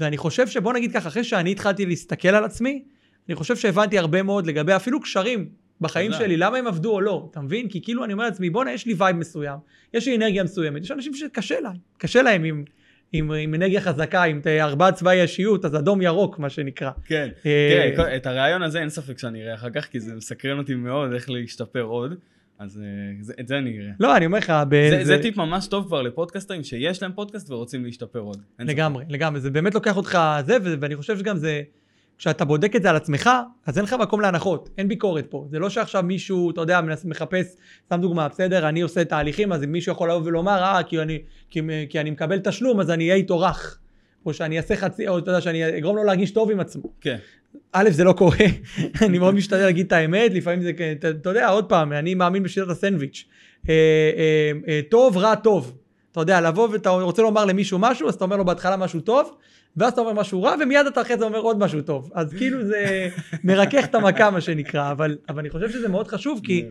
[SPEAKER 2] ואני חושב שבוא נגיד ככה, אחרי שאני התחלתי להסתכל על עצמי, אני חושב שהבנתי הרבה מאוד לגבי אפילו קשרים בחיים
[SPEAKER 3] תודה.
[SPEAKER 2] שלי, למה הם עבדו או לא, אתה מבין? כי כאילו אני אומר לעצמי, בואנה, יש לי vibe מסוים, יש לי אנרגיה מסוימת, יש אנשים שקשה להם, קשה להם עם, עם, עם אנרגיה חזקה, עם ארבעה צבעי אישיות, אז אדום ירוק, מה שנקרא.
[SPEAKER 3] כן,
[SPEAKER 2] אה,
[SPEAKER 3] תראה, את הרעיון הזה אין ספק שאני אראה אחר כך, כי זה מסקרן אותי מאוד איך להשתפר עוד, אז אה, זה- את זה אני אראה.
[SPEAKER 2] לא, אני אומר לך, ב-
[SPEAKER 3] זה- זה טיפ ממש טוב כבר לפודקאסטרים שיש להם פודקאסט ורוצים להשתפר עוד. אין ספק.
[SPEAKER 2] לגמרי, לגמרי, זה באמת לוקח אותך זה, ואני חושב שגם זה, כשאתה בודק את זה על עצמך, אז אין לך מקום להנחות, אין ביקורת פה. זה לא שעכשיו מישהו, אתה יודע, מחפש, סתם דוגמה, בסדר, אני עושה תהליכים, אז אם מישהו יכול לבוא ולומר, אה, כי אני, כי, כי אני מקבל תשלום, אז אני אהיה איתו רך. או שאני אעשה חצי, או אתה יודע, שאני אגרום לו להרגיש טוב עם עצמו.
[SPEAKER 3] כן,
[SPEAKER 2] א', זה לא קורה, אני מאוד משתדל להגיד את האמת, לפעמים זה, אתה יודע, עוד פעם, אני מאמין בשיטת הסנדוויץ'. אה, אה, אה, טוב, רע, טוב. אתה יודע, לבוא ואתה רוצה לומר למישהו משהו, אז אתה אומר לו בהתחלה משהו טוב, ואז אתה אומר משהו רע, ומיד אתה אחרי זה אומר עוד משהו טוב. אז כאילו זה מרכך את המכה, מה שנקרא, אבל, אבל אני חושב שזה מאוד חשוב, כי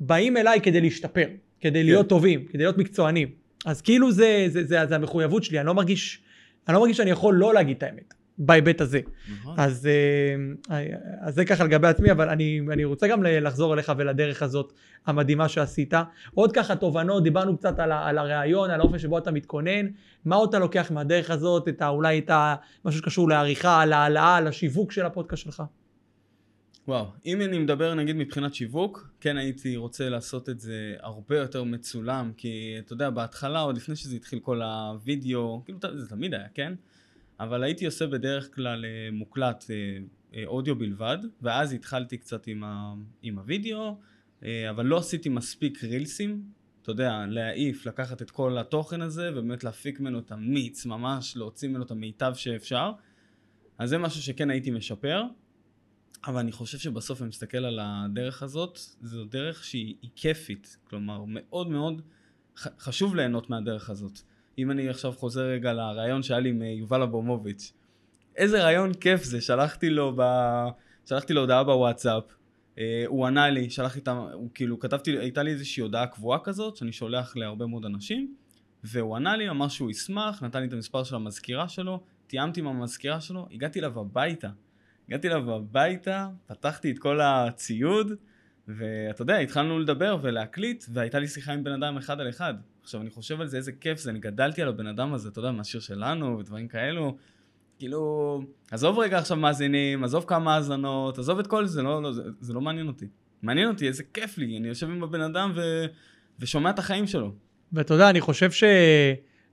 [SPEAKER 2] באים אליי כדי להשתפר, כדי להיות טובים, כדי להיות מקצוענים. אז כאילו זה, זה, זה, זה המחויבות שלי, אני לא מרגיש, אני לא מרגיש שאני יכול לא להגיד את האמת, בהיבט הזה.
[SPEAKER 3] נכון.
[SPEAKER 2] אז, אה, אז זה ככה לגבי עצמי, אבל אני, אני רוצה גם לחזור אליך ולדרך הזאת המדהימה שעשית. עוד ככה תובנות, דיברנו קצת על, על הראיון, על האופן שבו אתה מתכונן, מה עוד אתה לוקח מהדרך הזאת, את ה, אולי את ה, משהו שקשור לעריכה, על העלאה, על השיווק של הפודקאסט שלך.
[SPEAKER 3] וואו, אם אני מדבר נגיד מבחינת שיווק, כן הייתי רוצה לעשות את זה הרבה יותר מצולם, כי אתה יודע, בהתחלה, עוד לפני שזה התחיל כל הווידאו, כאילו זה תמיד היה, כן? אבל הייתי עושה בדרך כלל אה, מוקלט אה, אה, אודיו בלבד, ואז התחלתי קצת עם, ה, עם הווידאו, אה, אבל לא עשיתי מספיק רילסים, אתה יודע, להעיף, לקחת את כל התוכן הזה, ובאמת להפיק ממנו את המיץ, ממש להוציא ממנו את המיטב שאפשר. אז זה משהו שכן הייתי משפר. אבל אני חושב שבסוף אני מסתכל על הדרך הזאת, זו דרך שהיא היא כיפית. כלומר, מאוד מאוד חשוב ליהנות מהדרך הזאת. אם אני עכשיו חוזר רגע לרעיון שהיה לי עם אה, יובל אברמוביץ', איזה רעיון כיף זה, שלחתי לו, ב... שלחתי לו הודעה בוואטסאפ, אה, הוא ענה לי, שלחתי את ה... הוא כאילו, כתבתי, הייתה לי איזושהי הודעה קבועה כזאת, שאני שולח להרבה מאוד אנשים, והוא ענה לי, אמר שהוא ישמח, נתן לי את המספר של המזכירה שלו, תיאמתי עם המזכירה שלו, הגעתי אליו הביתה. הגעתי אליו הביתה, פתחתי את כל הציוד, ואתה יודע, התחלנו לדבר ולהקליט, והייתה לי שיחה עם בן אדם אחד על אחד. עכשיו, אני חושב על זה, איזה כיף זה, אני גדלתי על הבן אדם הזה, אתה יודע, מהשיר שלנו ודברים כאלו. כאילו, עזוב רגע עכשיו מאזינים, עזוב כמה האזנות, עזוב את כל זה, לא, לא, זה, זה לא מעניין אותי. מעניין אותי, איזה כיף לי, אני יושב עם הבן אדם ו... ושומע את החיים שלו.
[SPEAKER 2] ואתה יודע, אני חושב ש...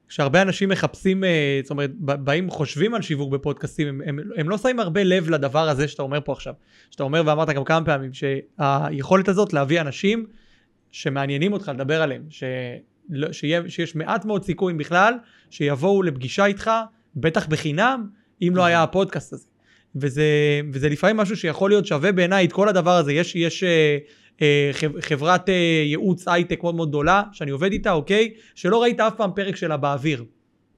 [SPEAKER 2] כשהרבה אנשים מחפשים, אה, זאת אומרת, באים, חושבים על שיווק בפודקאסטים, הם, הם, הם לא שמים הרבה לב לדבר הזה שאתה אומר פה עכשיו. שאתה אומר ואמרת גם כמה פעמים, שהיכולת הזאת להביא אנשים שמעניינים אותך לדבר עליהם, ש, שיה, שיש מעט מאוד סיכויים בכלל, שיבואו לפגישה איתך, בטח בחינם, אם לא היה הפודקאסט הזה. וזה, וזה לפעמים משהו שיכול להיות שווה בעיניי את כל הדבר הזה. יש, יש אה, חברת אה, ייעוץ הייטק מאוד מאוד גדולה, שאני עובד איתה, אוקיי? שלא ראית אף פעם פרק שלה באוויר.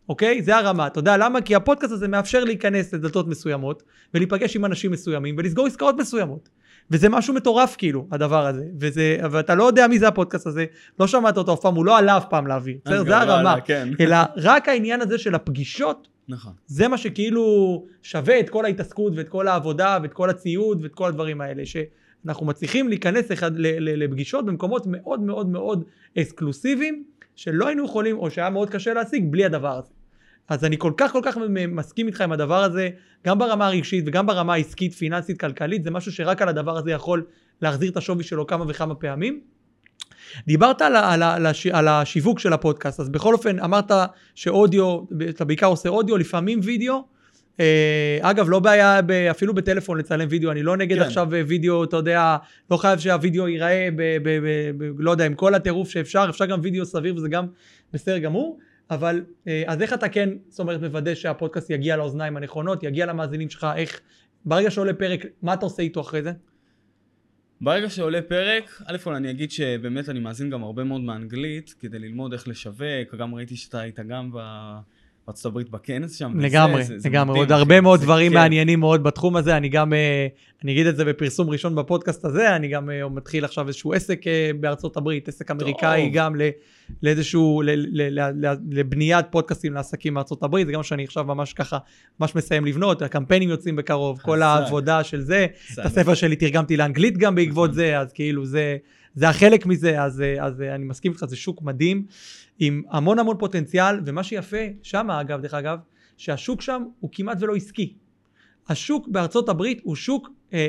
[SPEAKER 2] אוקיי? זה הרמה. אתה יודע למה? כי הפודקאסט הזה מאפשר להיכנס לדלתות מסוימות, ולהיפגש עם אנשים מסוימים, ולסגור עסקאות מסוימות. וזה משהו מטורף כאילו, הדבר הזה. וזה, ואתה לא יודע מי זה הפודקאסט הזה, לא שמעת אותו אף פעם, הוא לא עלה אף פעם לאוויר. בסדר? זה לא הרמה. עלה, כן. אלא רק העניין הזה של הפגישות,
[SPEAKER 3] נכון.
[SPEAKER 2] זה מה שכאילו שווה את כל ההתעסקות ואת כל העבודה ואת כל הציוד ואת כל הדברים האלה. שאנחנו מצליחים להיכנס אחד, לפגישות במקומות מאוד מאוד מאוד אקסקלוסיביים, שלא היינו יכולים, או שהיה מאוד קשה להשיג בלי הדבר הזה. אז אני כל כך כל כך מסכים איתך עם הדבר הזה, גם ברמה הרגשית וגם ברמה העסקית, פיננסית, כלכלית, זה משהו שרק על הדבר הזה יכול להחזיר את השווי שלו כמה וכמה פעמים. דיברת על, על, על, על השיווק של הפודקאסט, אז בכל אופן אמרת שאודיו, אתה בעיקר עושה אודיו, לפעמים וידאו. אה, אגב, לא בעיה אפילו בטלפון לצלם וידאו, אני לא נגד כן. עכשיו וידאו, אתה יודע, לא חייב שהווידאו ייראה, ב, ב, ב, ב, לא יודע, עם כל הטירוף שאפשר, אפשר גם וידאו סביר וזה גם בסדר גמור. אבל אה, אז איך אתה כן, זאת אומרת, מוודא שהפודקאסט יגיע לאוזניים הנכונות, יגיע למאזינים שלך, איך, ברגע שעולה פרק, מה אתה עושה איתו אחרי זה?
[SPEAKER 3] ברגע שעולה פרק, א' כל אני אגיד שבאמת אני מאזין גם הרבה מאוד מאנגלית כדי ללמוד איך לשווק, גם ראיתי שאתה היית גם ב... בארצות הברית בכנס שם.
[SPEAKER 2] לגמרי,
[SPEAKER 3] וזה,
[SPEAKER 2] זה, לגמרי, עוד הרבה מאוד דברים כן. מעניינים מאוד בתחום הזה, אני גם, אה, אני אגיד את זה בפרסום ראשון בפודקאסט הזה, אני גם אה, מתחיל עכשיו איזשהו עסק אה, בארצות הברית, עסק אמריקאי גם לאיזשהו, לבניית פודקאסטים לעסקים בארצות הברית, זה גם שאני עכשיו ממש ככה, ממש מסיים לבנות, הקמפיינים יוצאים בקרוב, כל העבודה של זה, את הספר שלי תרגמתי לאנגלית גם בעקבות נכון. זה, אז כאילו זה... זה החלק מזה, אז, אז אני מסכים איתך, זה שוק מדהים. עם המון המון פוטנציאל, ומה שיפה שם אגב, דרך אגב, שהשוק שם הוא כמעט ולא עסקי. השוק בארצות הברית הוא שוק אה,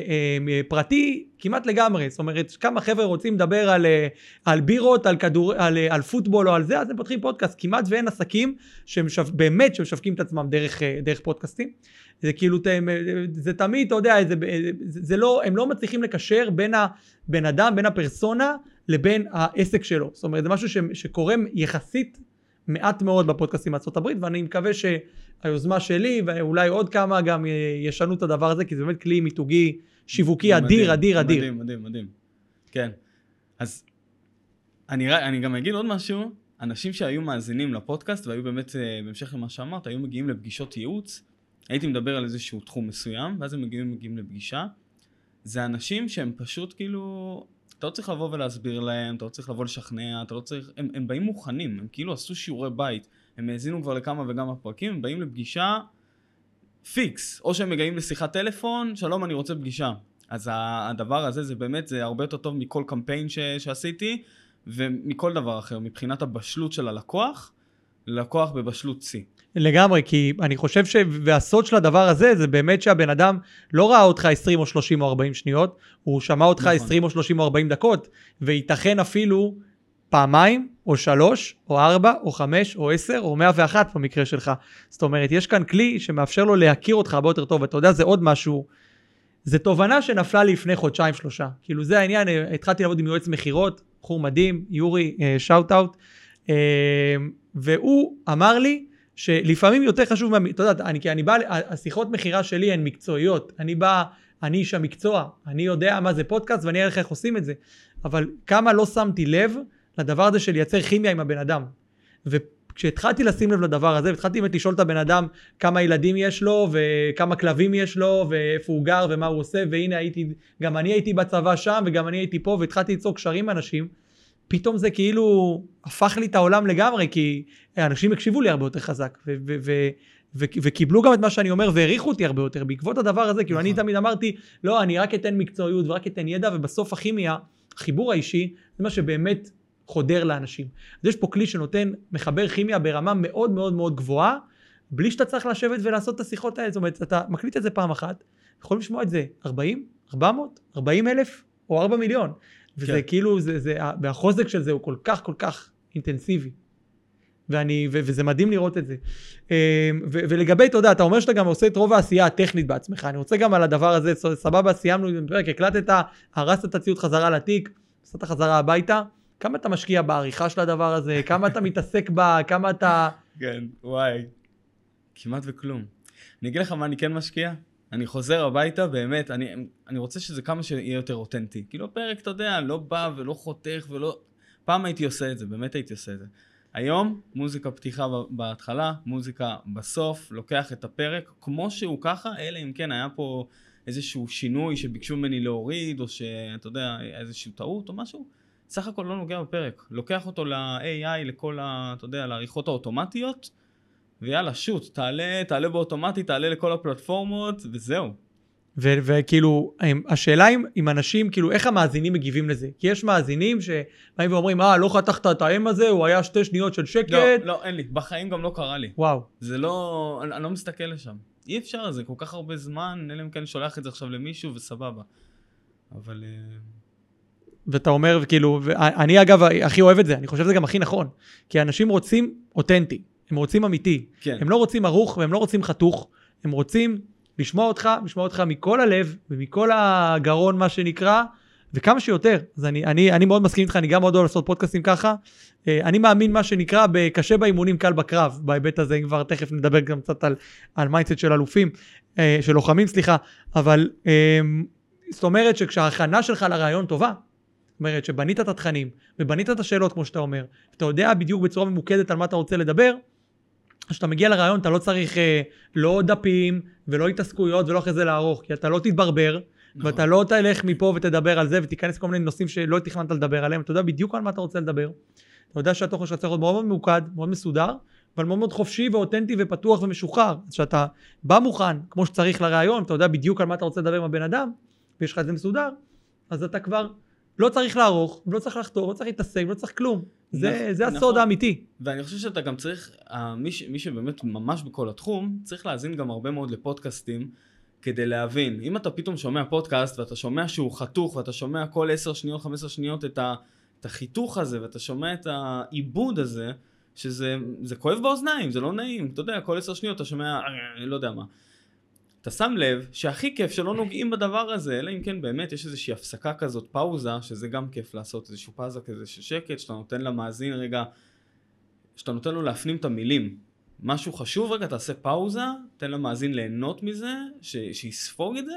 [SPEAKER 2] אה, פרטי כמעט לגמרי, זאת אומרת כמה חבר'ה רוצים לדבר על, אה, על בירות, על, כדור, על, אה, על פוטבול או על זה, אז הם פותחים פודקאסט, כמעט ואין עסקים שבאמת שמשווקים את עצמם דרך, אה, דרך פודקאסטים. זה כאילו, זה תמיד, אתה יודע, זה, זה, זה לא, הם לא מצליחים לקשר בין הבן אדם, בין הפרסונה לבין העסק שלו. זאת אומרת, זה משהו ש, שקורה יחסית מעט מאוד בפודקאסטים הברית, ואני מקווה שהיוזמה שלי, ואולי עוד כמה גם ישנו את הדבר הזה, כי זה באמת כלי מיתוגי שיווקי מדהים, אדיר, אדיר, אדיר.
[SPEAKER 3] מדהים, מדהים, מדהים. כן. אז אני, אני גם אגיד עוד משהו, אנשים שהיו מאזינים לפודקאסט והיו באמת, אה, בהמשך למה שאמרת, היו מגיעים לפגישות ייעוץ, הייתי מדבר על איזשהו תחום מסוים, ואז הם מגיעים, מגיעים לפגישה. זה אנשים שהם פשוט כאילו, אתה לא צריך לבוא ולהסביר להם, אתה לא צריך לבוא לשכנע, אתה לא צריך, הם, הם באים מוכנים, הם כאילו עשו שיעורי בית, הם האזינו כבר לכמה וכמה פרקים, הם באים לפגישה פיקס, או שהם מגיעים לשיחת טלפון, שלום אני רוצה פגישה. אז הדבר הזה זה באמת, זה הרבה יותר טוב מכל קמפיין ש, שעשיתי, ומכל דבר אחר, מבחינת הבשלות של הלקוח, לקוח בבשלות שיא.
[SPEAKER 2] לגמרי, כי אני חושב ש... והסוד של הדבר הזה, זה באמת שהבן אדם לא ראה אותך 20 או 30 או 40 שניות, הוא שמע אותך נכון. 20 או 30 או 40 דקות, וייתכן אפילו פעמיים, או שלוש, או ארבע, או חמש, או עשר, או מאה ואחת במקרה שלך. זאת אומרת, יש כאן כלי שמאפשר לו להכיר אותך הרבה יותר טוב, ואתה יודע, זה עוד משהו. זה תובנה שנפלה לי לפני חודשיים שלושה. כאילו זה העניין, התחלתי לעבוד עם יועץ מכירות, בחור מדהים, יורי, שאוט אאוט, והוא אמר לי, שלפעמים יותר חשוב, אתה יודע, אני, כי אני בא, השיחות מכירה שלי הן מקצועיות, אני בא, אני איש המקצוע, אני יודע מה זה פודקאסט ואני אראה איך עושים את זה, אבל כמה לא שמתי לב לדבר הזה של לייצר כימיה עם הבן אדם. וכשהתחלתי לשים לב לדבר הזה, התחלתי באמת לשאול את הבן אדם כמה ילדים יש לו, וכמה כלבים יש לו, ואיפה הוא גר, ומה הוא עושה, והנה הייתי, גם אני הייתי בצבא שם, וגם אני הייתי פה, והתחלתי ליצור קשרים עם אנשים. פתאום זה כאילו הפך לי את העולם לגמרי, כי אנשים הקשיבו לי הרבה יותר חזק, ו- ו- ו- ו- וקיבלו גם את מה שאני אומר והעריכו אותי הרבה יותר בעקבות הדבר הזה, כאילו אני נכון. תמיד אמרתי, לא, אני רק אתן מקצועיות ורק אתן ידע, ובסוף הכימיה החיבור האישי זה מה שבאמת חודר לאנשים. אז יש פה כלי שנותן, מחבר כימיה ברמה מאוד מאוד מאוד גבוהה, בלי שאתה צריך לשבת ולעשות את השיחות האלה. זאת אומרת, אתה מקליט את זה פעם אחת, יכולים לשמוע את זה 40, 400, 40 אלף או 4 מיליון. וזה
[SPEAKER 3] כן.
[SPEAKER 2] כאילו, זה, זה, והחוזק של זה הוא כל כך כל כך אינטנסיבי. ואני, ו, וזה מדהים לראות את זה. אמ, ו, ולגבי, אתה יודע, אתה אומר שאתה גם עושה את רוב העשייה הטכנית בעצמך. אני רוצה גם על הדבר הזה, סבבה, סיימנו עם הפרק, הקלטת, הרסת את הציוד חזרה לתיק, נסעת חזרה הביתה. כמה אתה משקיע בעריכה של הדבר הזה? כמה אתה מתעסק בה? כמה אתה...
[SPEAKER 3] כן, וואי. כמעט וכלום. אני אגיד לך מה אני כן משקיע? אני חוזר הביתה, באמת, אני, אני רוצה שזה כמה שיהיה יותר אותנטי. כאילו הפרק, אתה יודע, לא בא ולא חותך ולא... פעם הייתי עושה את זה, באמת הייתי עושה את זה. היום, מוזיקה פתיחה בהתחלה, מוזיקה בסוף, לוקח את הפרק כמו שהוא ככה, אלא אם כן היה פה איזשהו שינוי שביקשו ממני להוריד, או שאתה יודע, איזושהי טעות או משהו. סך הכל לא נוגע בפרק. לוקח אותו ל-AI, לכל ה... אתה יודע, לעריכות האוטומטיות, ויאללה, שוט, תעלה, תעלה באוטומטי, תעלה לכל הפלטפורמות, וזהו.
[SPEAKER 2] ו- וכאילו, השאלה אם, אם אנשים, כאילו, איך המאזינים מגיבים לזה? כי יש מאזינים שבאים ואומרים, אה, לא חתכת את האם הזה, הוא היה שתי שניות של שקט.
[SPEAKER 3] לא, לא, אין לי. בחיים גם לא קרה לי.
[SPEAKER 2] וואו.
[SPEAKER 3] זה לא... אני, אני לא מסתכל לשם. אי אפשר, זה כל כך הרבה זמן, אלא אם כן שולח את זה עכשיו למישהו, וסבבה. אבל... אה,
[SPEAKER 2] ואתה אומר, כאילו, אני אגב הכי אוהב את זה, אני חושב שזה גם הכי נכון. כי אנשים רוצים אותנטי, הם רוצים אמיתי.
[SPEAKER 3] כן.
[SPEAKER 2] הם לא רוצים ערוך והם לא רוצים חתוך, הם רוצים לשמוע אותך, לשמוע אותך מכל הלב ומכל הגרון, מה שנקרא, וכמה שיותר. אז אני, אני, אני מאוד מסכים איתך, אני גם מאוד אוהב לעשות פודקאסטים ככה. אה, אני מאמין, מה שנקרא, קשה באימונים, קל בקרב, בהיבט הזה, אם כבר תכף נדבר גם קצת על, על mindset של אלופים, אה, של לוחמים, סליחה, אבל אה, זאת אומרת שכשההכנה שלך לראיון טובה, זאת אומרת שבנית את התכנים ובנית את השאלות כמו שאתה אומר, אתה יודע בדיוק בצורה ממוקדת על מה אתה רוצה לדבר, כשאתה מגיע לרעיון אתה לא צריך אה, לא דפים ולא התעסקויות ולא אחרי זה לערוך, כי אתה לא תתברבר,
[SPEAKER 3] נכון.
[SPEAKER 2] ואתה לא תלך מפה ותדבר על זה ותיכנס לכל מיני נושאים שלא תכננת לדבר עליהם, אתה יודע בדיוק על מה אתה רוצה לדבר. אתה יודע שהתוכן שלך צריך להיות מאוד מאוד ממוקד, מאוד מסודר, אבל מאוד מאוד חופשי ואותנטי ופתוח ומשוחרר. אז כשאתה בא מוכן, כמו שצריך לרעיון, אתה יודע בדיוק על מה אתה רוצה לדבר עם הבן אדם, ויש לך את זה מסודר, אז אתה כבר לא צריך לערוך, לא צריך לחתור, לא צריך להתעסק, לא צריך כלום. זה,
[SPEAKER 3] נכון,
[SPEAKER 2] זה הסוד
[SPEAKER 3] נכון.
[SPEAKER 2] האמיתי.
[SPEAKER 3] ואני חושב שאתה גם צריך, אה, מי, ש, מי שבאמת ממש בכל התחום, צריך להאזין גם הרבה מאוד לפודקאסטים כדי להבין. אם אתה פתאום שומע פודקאסט ואתה שומע שהוא חתוך ואתה שומע כל 10 שניות, 15 שניות את, ה, את החיתוך הזה ואתה שומע את העיבוד הזה, שזה זה כואב באוזניים, זה לא נעים. אתה יודע, כל 10 שניות אתה שומע, אה, לא יודע מה. אתה שם לב שהכי כיף שלא נוגעים בדבר הזה, אלא אם כן באמת יש איזושהי הפסקה כזאת, פאוזה, שזה גם כיף לעשות איזשהו פאזה כזה של שקט, שאתה נותן למאזין רגע, שאתה נותן לו להפנים את המילים. משהו חשוב רגע, תעשה פאוזה, תן למאזין ליהנות מזה, ש... שיספוג את זה,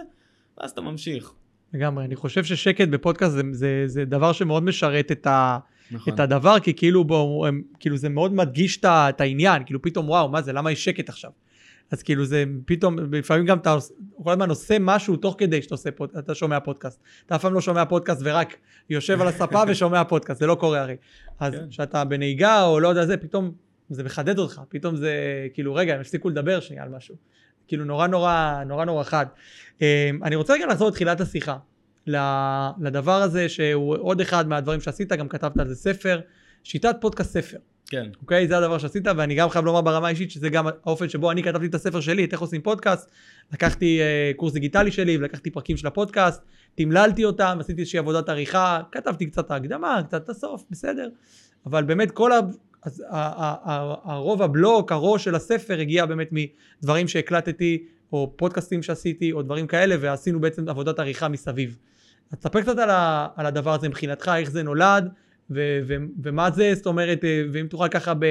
[SPEAKER 3] ואז אתה ממשיך.
[SPEAKER 2] לגמרי. אני חושב ששקט בפודקאסט זה, זה, זה דבר שמאוד משרת את, ה,
[SPEAKER 3] נכון.
[SPEAKER 2] את הדבר, כי כאילו, בו, הם, כאילו זה מאוד מדגיש את, את העניין, כאילו פתאום וואו, מה זה, למה יש שקט עכשיו? אז כאילו זה פתאום, לפעמים גם אתה כל הזמן עושה משהו תוך כדי שאתה עושה, אתה שומע פודקאסט. אתה אף פעם לא שומע פודקאסט ורק יושב על הספה ושומע פודקאסט, זה לא קורה הרי. אז
[SPEAKER 3] כן.
[SPEAKER 2] כשאתה בנהיגה או לא יודע זה, פתאום זה מחדד אותך, פתאום זה כאילו, רגע, הם הפסיקו לדבר שנייה על משהו. כאילו נורא נורא, נורא נורא חד. אה, אני רוצה רגע לחזור לתחילת השיחה. לדבר הזה שהוא עוד אחד מהדברים שעשית, גם כתבת על זה ספר, שיטת פודקאסט ספר.
[SPEAKER 3] כן.
[SPEAKER 2] אוקיי? זה הדבר שעשית, ואני גם חייב לומר ברמה האישית שזה גם האופן שבו אני כתבתי את הספר שלי, את איך עושים פודקאסט. לקחתי uh, קורס דיגיטלי שלי ולקחתי פרקים של הפודקאסט, תמללתי אותם, עשיתי איזושהי עבודת עריכה, כתבתי קצת ההקדמה, קצת את הסוף, בסדר. אבל באמת כל ה... אז הרוב הבלוק, הראש של הספר הגיע באמת מדברים שהקלטתי, או פודקאסטים שעשיתי, או דברים כאלה, ועשינו בעצם עבודת עריכה מסביב. אז תספר קצת על הדבר הזה מבחינתך, איך זה נולד, ו, ו, ומה זה, זאת אומרת, אה, ואם תוכל ככה, ב,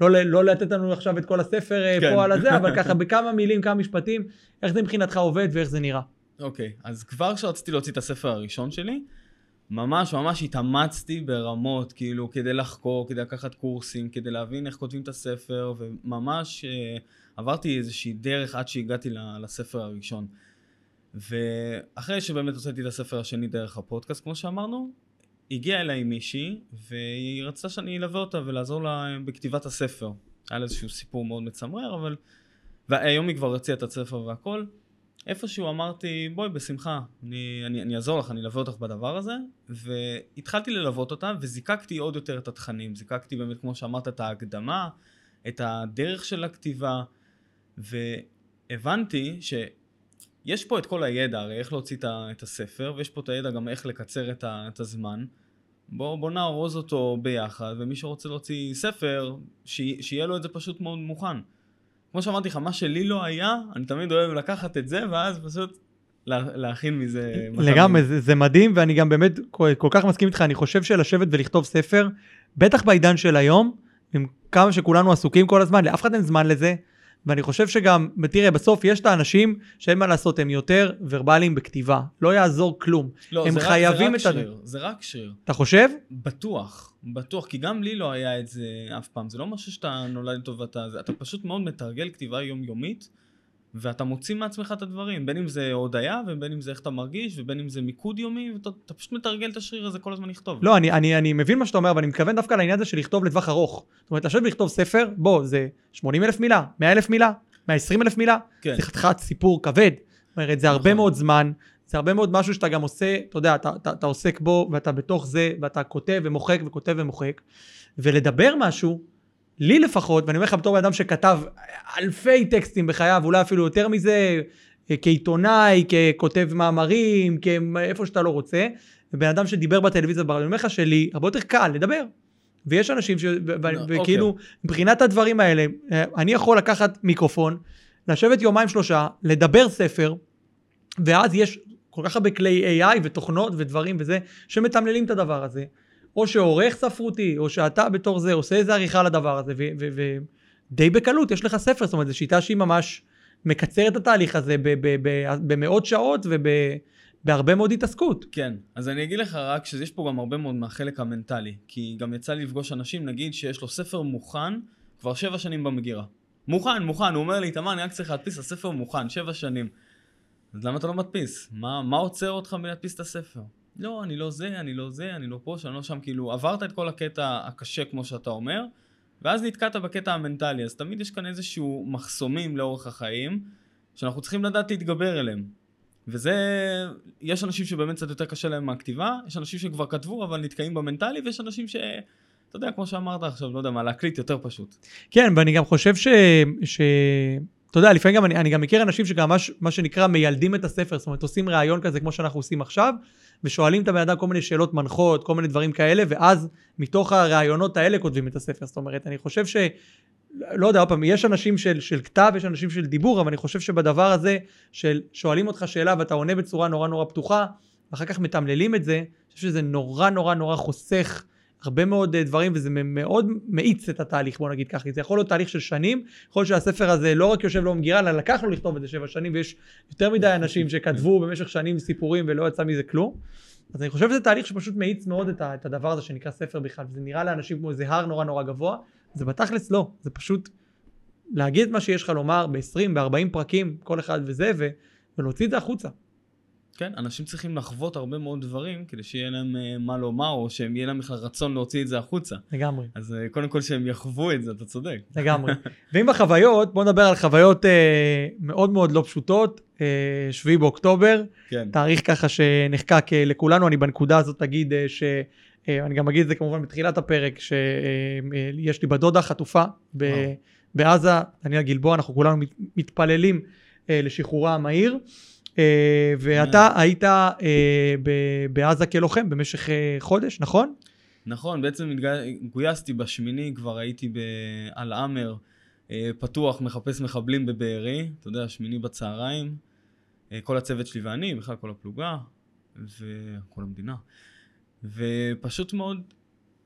[SPEAKER 2] לא, לא לתת לנו עכשיו את כל הספר אה,
[SPEAKER 3] כן.
[SPEAKER 2] פה על הזה, אבל ככה בכמה מילים, כמה משפטים, איך זה מבחינתך עובד ואיך זה נראה.
[SPEAKER 3] אוקיי, אז כבר כשרציתי להוציא את הספר הראשון שלי, ממש ממש התאמצתי ברמות, כאילו, כדי לחקור, כדי לקחת קורסים, כדי להבין איך כותבים את הספר, וממש אה, עברתי איזושהי דרך עד שהגעתי לספר הראשון. ואחרי שבאמת הוצאתי את הספר השני דרך הפודקאסט, כמו שאמרנו, הגיעה אליי מישהי, והיא רצתה שאני אלווה אותה ולעזור לה בכתיבת הספר. היה לה איזשהו סיפור מאוד מצמרר, אבל... והיום היא כבר הוציאה את הספר והכל, איפשהו אמרתי, בואי, בשמחה, אני, אני, אני אעזור לך, אני אלווה אותך בדבר הזה, והתחלתי ללוות אותה, וזיקקתי עוד יותר את התכנים. זיקקתי באמת, כמו שאמרת, את ההקדמה, את הדרך של הכתיבה, והבנתי שיש פה את כל הידע, הרי איך להוציא את הספר, ויש פה את הידע גם איך לקצר את, ה, את הזמן. בוא, בוא נארוז אותו ביחד, ומי שרוצה להוציא ספר, ש, שיהיה לו את זה פשוט מאוד מוכן. כמו שאמרתי לך, מה שלי לא היה, אני תמיד אוהב לקחת את זה, ואז פשוט לה, להכין מזה...
[SPEAKER 2] לגמרי, זה, זה מדהים, ואני גם באמת כל, כל כך מסכים איתך, אני חושב שלשבת ולכתוב ספר, בטח בעידן של היום, עם כמה שכולנו עסוקים כל הזמן, לאף אחד אין זמן לזה. ואני חושב שגם, תראה, בסוף יש את האנשים שאין מה לעשות, הם יותר ורבליים בכתיבה. לא יעזור כלום.
[SPEAKER 3] לא,
[SPEAKER 2] הם
[SPEAKER 3] זה
[SPEAKER 2] חייבים
[SPEAKER 3] רק,
[SPEAKER 2] את
[SPEAKER 3] זה. רק שריר, זה רק שריר.
[SPEAKER 2] אתה חושב?
[SPEAKER 3] בטוח, בטוח, כי גם לי לא היה את זה אף פעם. זה לא משהו שאתה נולד איתו ואתה... זה- אתה פשוט מאוד מתרגל כתיבה יומיומית, ואתה מוציא מעצמך את הדברים. בין אם זה הודיה, ובין אם זה איך אתה מרגיש, ובין אם זה מיקוד יומי, ואתה אתה פשוט מתרגל את השריר הזה כל הזמן לכתוב.
[SPEAKER 2] לא, אני, אני, אני מבין מה שאתה אומר, אבל אני מתכוון דווקא לעניין הזה של לכתוב לטווח ארוך. זאת אומרת, לשבת ולכתוב ספר, בוא, זה 80 אלף מילה, 100 אלף מילה, 120 אלף מילה,
[SPEAKER 3] כן.
[SPEAKER 2] זה חתיכת סיפור כבד. זאת אומרת, זה הרבה
[SPEAKER 3] נכון.
[SPEAKER 2] מאוד זמן, זה הרבה מאוד משהו שאתה גם עושה, אתה יודע, אתה, אתה, אתה עוסק בו, ואתה בתוך זה, ואתה כותב ומוחק וכותב ומוחק. ולדבר משהו, לי לפחות, ואני אומר לך בתור בן אדם שכתב אלפי טקסטים בחייו, אולי אפילו יותר מזה, כעיתונאי, ככותב מאמרים, כאיפה שאתה לא רוצה, ובן אדם שדיבר בטלוויזיה, אני אומר לך שלי, הרבה יותר קל לדבר. ויש אנשים ש...
[SPEAKER 3] לא,
[SPEAKER 2] וכאילו, מבחינת הדברים האלה, אה, אני יכול לקחת מיקרופון, לשבת יומיים שלושה, לדבר ספר, ואז יש כל כך הרבה כלי AI ותוכנות ודברים וזה, שמתמללים את הדבר הזה. או שעורך ספרותי, או שאתה בתור זה עושה איזה עריכה לדבר הזה, ודי בקלות יש לך ספר, זאת אומרת, זו שיטה שהיא ממש מקצרת את התהליך הזה במאות שעות ובהרבה מאוד התעסקות.
[SPEAKER 3] כן, אז אני אגיד לך רק שיש פה גם הרבה מאוד מהחלק המנטלי, כי גם יצא לי לפגוש אנשים, נגיד שיש לו ספר מוכן כבר שבע שנים במגירה. מוכן, מוכן, הוא אומר לי, תמר, אני רק צריך להדפיס, הספר מוכן, שבע שנים. אז למה אתה לא מדפיס? מה, מה עוצר אותך מלהדפיס את הספר? לא, אני לא זה, אני לא זה, אני לא פה, שאני לא שם, כאילו, עברת את כל הקטע הקשה, כמו שאתה אומר, ואז נתקעת בקטע המנטלי, אז תמיד יש כאן איזשהו מחסומים לאורך החיים, שאנחנו צריכים לדעת להתגבר אליהם. וזה, יש אנשים שבאמת קצת יותר קשה להם מהכתיבה, יש אנשים שכבר כתבו אבל נתקעים במנטלי, ויש אנשים ש... אתה יודע, כמו שאמרת עכשיו, לא יודע מה, להקליט יותר פשוט.
[SPEAKER 2] כן, ואני גם חושב ש... ש... אתה יודע, לפעמים גם אני, אני גם מכיר אנשים שגם מה, מה שנקרא מיילדים את הספר, זאת אומרת עושים ראיון כזה כמו שאנחנו עושים עכשיו, ושואלים את הבן אדם כל מיני שאלות מנחות, כל מיני דברים כאלה, ואז מתוך הראיונות האלה כותבים את הספר. זאת אומרת, אני חושב ש... לא יודע, עוד פעם, יש אנשים של, של כתב, יש אנשים של דיבור, אבל אני חושב שבדבר הזה, של שואלים אותך שאלה ואתה עונה בצורה נורא נורא פתוחה, ואחר כך מתמללים את זה, אני חושב שזה נורא נורא נורא חוסך הרבה מאוד אה, דברים, וזה מאוד מאיץ את התהליך, בוא נגיד ככה. זה יכול להיות תהליך של שנים, יכול להיות שהספר הזה לא רק יושב לו במגירה, אלא לקח לו לכתוב את זה שבע שנים, ויש יותר מדי אנשים שכתבו במשך שנים סיפורים ולא יצא מזה כלום. אז אני חושב שזה תהליך שפשוט מאיץ מאוד את הדבר הזה שנקרא ספר בכלל, וזה נראה לאנשים כמו איזה הר נורא נורא גבוה, זה בתכלס לא, זה פשוט להגיד את מה שיש לך לומר ב-20, ב-40 פרקים, כל אחד וזה, ו- ולהוציא את זה החוצה.
[SPEAKER 3] כן, אנשים צריכים לחוות הרבה מאוד דברים כדי שיהיה להם אה, מה לומר, או שהם יהיה להם בכלל רצון להוציא את זה החוצה.
[SPEAKER 2] לגמרי.
[SPEAKER 3] אז אה, קודם כל שהם יחוו את זה, אתה צודק.
[SPEAKER 2] לגמרי. ואם בחוויות, בוא נדבר על חוויות אה, מאוד מאוד לא פשוטות. אה, 7 באוקטובר,
[SPEAKER 3] כן.
[SPEAKER 2] תאריך ככה שנחקק אה, לכולנו, אני בנקודה הזאת אגיד אה, ש... אה, אני גם אגיד את זה כמובן בתחילת הפרק, שיש לי בת דודה חטופה ב-
[SPEAKER 3] וואו.
[SPEAKER 2] בעזה, דניאל גלבוע, אנחנו כולנו מת- מתפללים אה, לשחרורה המהיר. אה, ואתה היית אה, בעזה כלוחם במשך אה, חודש, נכון?
[SPEAKER 3] נכון, בעצם גויסתי בשמיני, כבר הייתי באל-עמר, אה, פתוח, מחפש מחבלים בבארי, אתה יודע, שמיני בצהריים. כל הצוות שלי ואני, בכלל כל הפלוגה, וכל המדינה. ופשוט מאוד,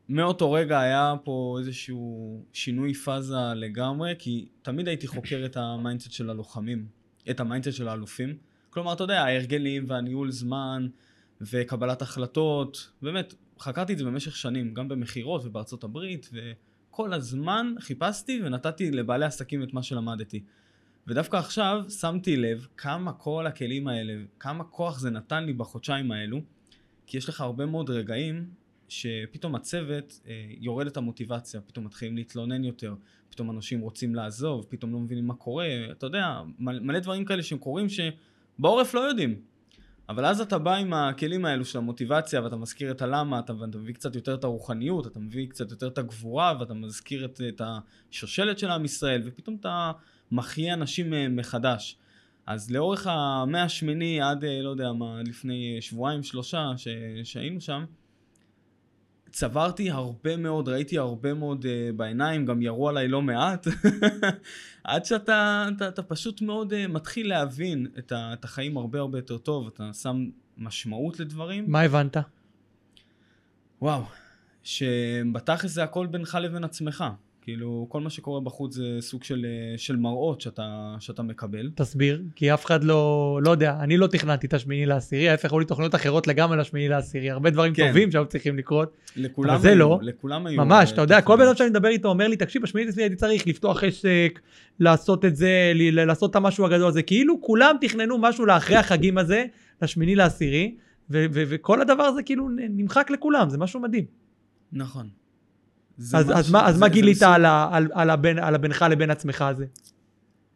[SPEAKER 3] מאותו רגע היה פה איזשהו שינוי פאזה לגמרי, כי תמיד הייתי חוקר את ה mindset של הלוחמים, את ה mindset של האלופים. כלומר, אתה יודע, ההרגלים והניהול זמן וקבלת החלטות, באמת, חקרתי את זה במשך שנים, גם במכירות ובארצות הברית, וכל הזמן חיפשתי ונתתי לבעלי עסקים את מה שלמדתי. ודווקא עכשיו שמתי לב כמה כל הכלים האלה, כמה כוח זה נתן לי בחודשיים האלו, כי יש לך הרבה מאוד רגעים שפתאום הצוות אה, יורד את המוטיבציה, פתאום מתחילים להתלונן יותר, פתאום אנשים רוצים לעזוב, פתאום לא מבינים מה קורה, אתה יודע, מלא, דברים כאלה שהם קורים בעורף לא יודעים. אבל אז אתה בא עם הכלים האלו של המוטיבציה, ואתה מזכיר את הלמה, אתה, ואתה מביא קצת יותר את הרוחניות, אתה מביא קצת יותר את הגבורה, ואתה מזכיר את, את השושלת של עם ישראל, ופתאום אתה מחיה אנשים אה, מחדש. אז לאורך המאה השמיני עד, אה, לא יודע מה, לפני שבועיים, שלושה, ש, שהיינו שם, צברתי הרבה מאוד, ראיתי הרבה מאוד uh, בעיניים, גם ירו עליי לא מעט, עד שאתה אתה, אתה פשוט מאוד uh, מתחיל להבין את, ה, את החיים הרבה הרבה יותר טוב, אתה שם משמעות לדברים.
[SPEAKER 2] מה הבנת?
[SPEAKER 3] וואו, שבתכלס זה הכל בינך לבין עצמך. כאילו, כל מה שקורה בחוץ זה סוג של, אה, של מראות שאתה, שאתה מקבל.
[SPEAKER 2] תסביר, כי אף אחד לא, לא יודע, אני לא תכננתי את השמיני לעשירי, ההפך, היו לי תוכניות אחרות לגמרי לשמיני לעשירי, הרבה דברים כן. טובים שהיו צריכים לקרות, אבל זה
[SPEAKER 3] היו,
[SPEAKER 2] לא.
[SPEAKER 3] לכולם היו.
[SPEAKER 2] ממש,
[SPEAKER 3] אה,
[SPEAKER 2] אתה יודע, כל. בן אדם שאני מדבר איתו אומר לי, תקשיב, בשמיני לעשירי הייתי צריך לפתוח עסק, לעשות את זה, ל- לעשות את המשהו הגדול הזה, כאילו כולם תכננו משהו לאחרי החגים הזה, לשמיני לעשירי, וכל הדבר הזה כאילו נמחק לכולם, זה משהו מדהים.
[SPEAKER 3] נכון. זה
[SPEAKER 2] אז, אז,
[SPEAKER 3] משהו-
[SPEAKER 2] מה, אז
[SPEAKER 3] זה-
[SPEAKER 2] מה
[SPEAKER 3] זה
[SPEAKER 2] גילית
[SPEAKER 3] מסוג-
[SPEAKER 2] על, ה- על, על, הבינך לבין עצמך הזה?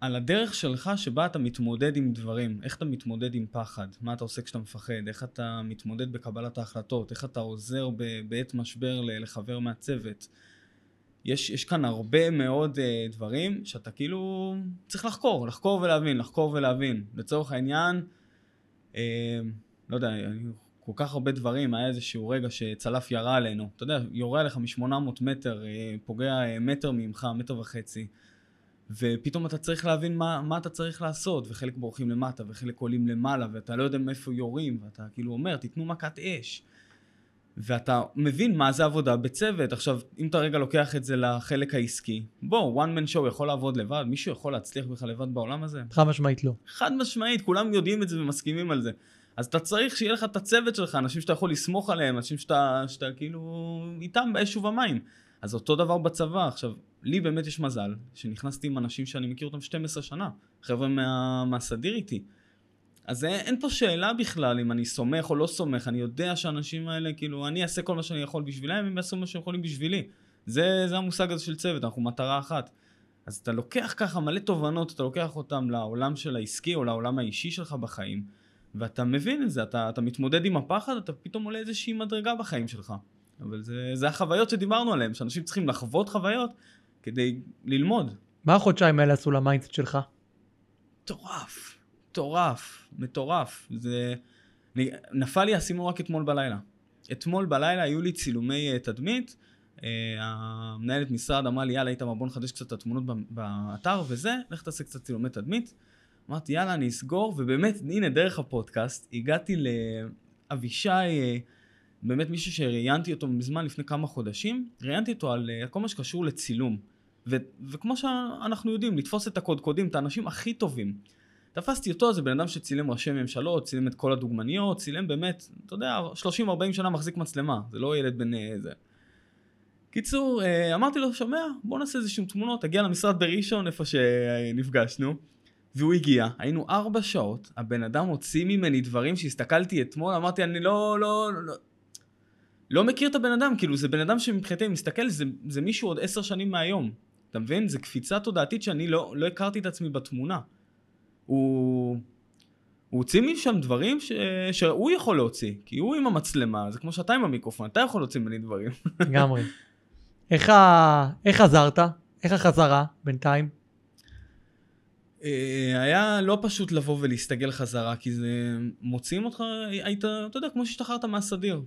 [SPEAKER 3] על הדרך שלך שבה אתה מתמודד עם דברים, איך אתה מתמודד עם פחד, מה אתה עושה כשאתה מפחד, איך אתה מתמודד בקבלת ההחלטות, איך אתה עוזר ב- בעת משבר לחבר מהצוות. יש, יש כאן הרבה מאוד uh, דברים שאתה כאילו צריך לחקור, לחקור ולהבין, לחקור ולהבין. לצורך העניין, uh, לא יודע, כל כך הרבה דברים, היה איזשהו רגע שצלף ירה עלינו. אתה יודע, יורה עליך מ-800 מטר, uh, פוגע uh, מטר ממך, מטר וחצי. ופתאום אתה צריך להבין מה, מה אתה צריך לעשות, וחלק בורחים למטה, וחלק עולים למעלה, ואתה לא יודע מאיפה יורים, ואתה כאילו אומר, תיתנו מכת אש. ואתה מבין מה זה עבודה בצוות. עכשיו, אם אתה רגע לוקח את זה לחלק העסקי, בוא, one man show יכול לעבוד לבד? מישהו יכול להצליח בכלל לבד בעולם הזה?
[SPEAKER 2] חד משמעית לא.
[SPEAKER 3] חד משמעית, כולם יודעים את זה ומסכימים על זה. אז אתה צריך שיהיה לך את הצוות שלך, אנשים שאתה יכול לסמוך עליהם, אנשים שאתה, שאתה כאילו איתם באש ובמים. אז אותו דבר בצבא. עכשיו, לי באמת יש מזל, שנכנסתי עם אנשים שאני מכיר אותם 12 שנה, חבר'ה מה, מהסדיר איתי. אז אין, אין פה שאלה בכלל אם אני סומך או לא סומך, אני יודע שהאנשים האלה, כאילו, אני אעשה כל מה שאני יכול בשבילם, הם יעשו מה שהם יכולים בשבילי. זה, זה המושג הזה של צוות, אנחנו מטרה אחת. אז אתה לוקח ככה מלא תובנות, אתה לוקח אותם לעולם של העסקי או לעולם האישי שלך בחיים, ואתה מבין את זה, אתה, אתה מתמודד עם הפחד, אתה פתאום עולה איזושהי מדרגה בחיים שלך. אבל זה, זה החוויות שדיברנו עליהן, שאנשים צריכים לחוות חוויות כדי ללמוד.
[SPEAKER 2] מה החודשיים האלה עשו ל mindset שלך?
[SPEAKER 3] מטורף, מטורף, מטורף. זה... אני- נפל לי האסימון רק אתמול בלילה. אתמול בלילה היו לי צילומי אה, תדמית, אה, המנהלת משרד אמרה לי, יאללה, איתמר, בוא נחדש קצת את התמונות באתר וזה, לך תעשה קצת צילומי תדמית. אמרתי, יאללה, אני אסגור, ובאמת, הנה, דרך הפודקאסט, הגעתי לאבישי, אה, באמת מישהו שראיינתי אותו מזמן, לפני כמה חודשים, ראיינתי אותו על אה, כל מה שקשור לצילום. ו- וכמו שאנחנו יודעים, לתפוס את הקודקודים, את האנשים הכי טובים. תפסתי אותו, זה בן אדם שצילם ראשי ממשלות, צילם את כל הדוגמניות, צילם באמת, אתה יודע, 30-40 שנה מחזיק מצלמה, זה לא ילד בן אה, זה. קיצור, אה, אמרתי לו, שומע, בוא נעשה איזשהם תמונות, תגיע למשרד בראשון, איפה שנפגשנו. והוא הגיע, היינו ארבע שעות, הבן אדם הוציא ממני דברים שהסתכלתי אתמול, אמרתי, אני לא, לא, לא, לא מכיר את הבן אדם, כאילו זה בן אדם שמבחינתי מסתכל, זה, זה מישהו עוד עשר שנים מהיום. אתה מבין? זה קפיצה תודעתית שאני לא, לא הכרתי את עצמי בתמונה. הוא... הוא הוציא משם דברים ש... שהוא יכול להוציא, כי הוא עם המצלמה, זה כמו שאתה עם המיקרופון, אתה יכול להוציא ממני דברים.
[SPEAKER 2] לגמרי. איך, ה... איך חזרת? איך החזרה בינתיים?
[SPEAKER 3] אה, היה לא פשוט לבוא ולהסתגל חזרה, כי זה מוציאים אותך, היית, אתה יודע, כמו שהשתחררת מהסדיר.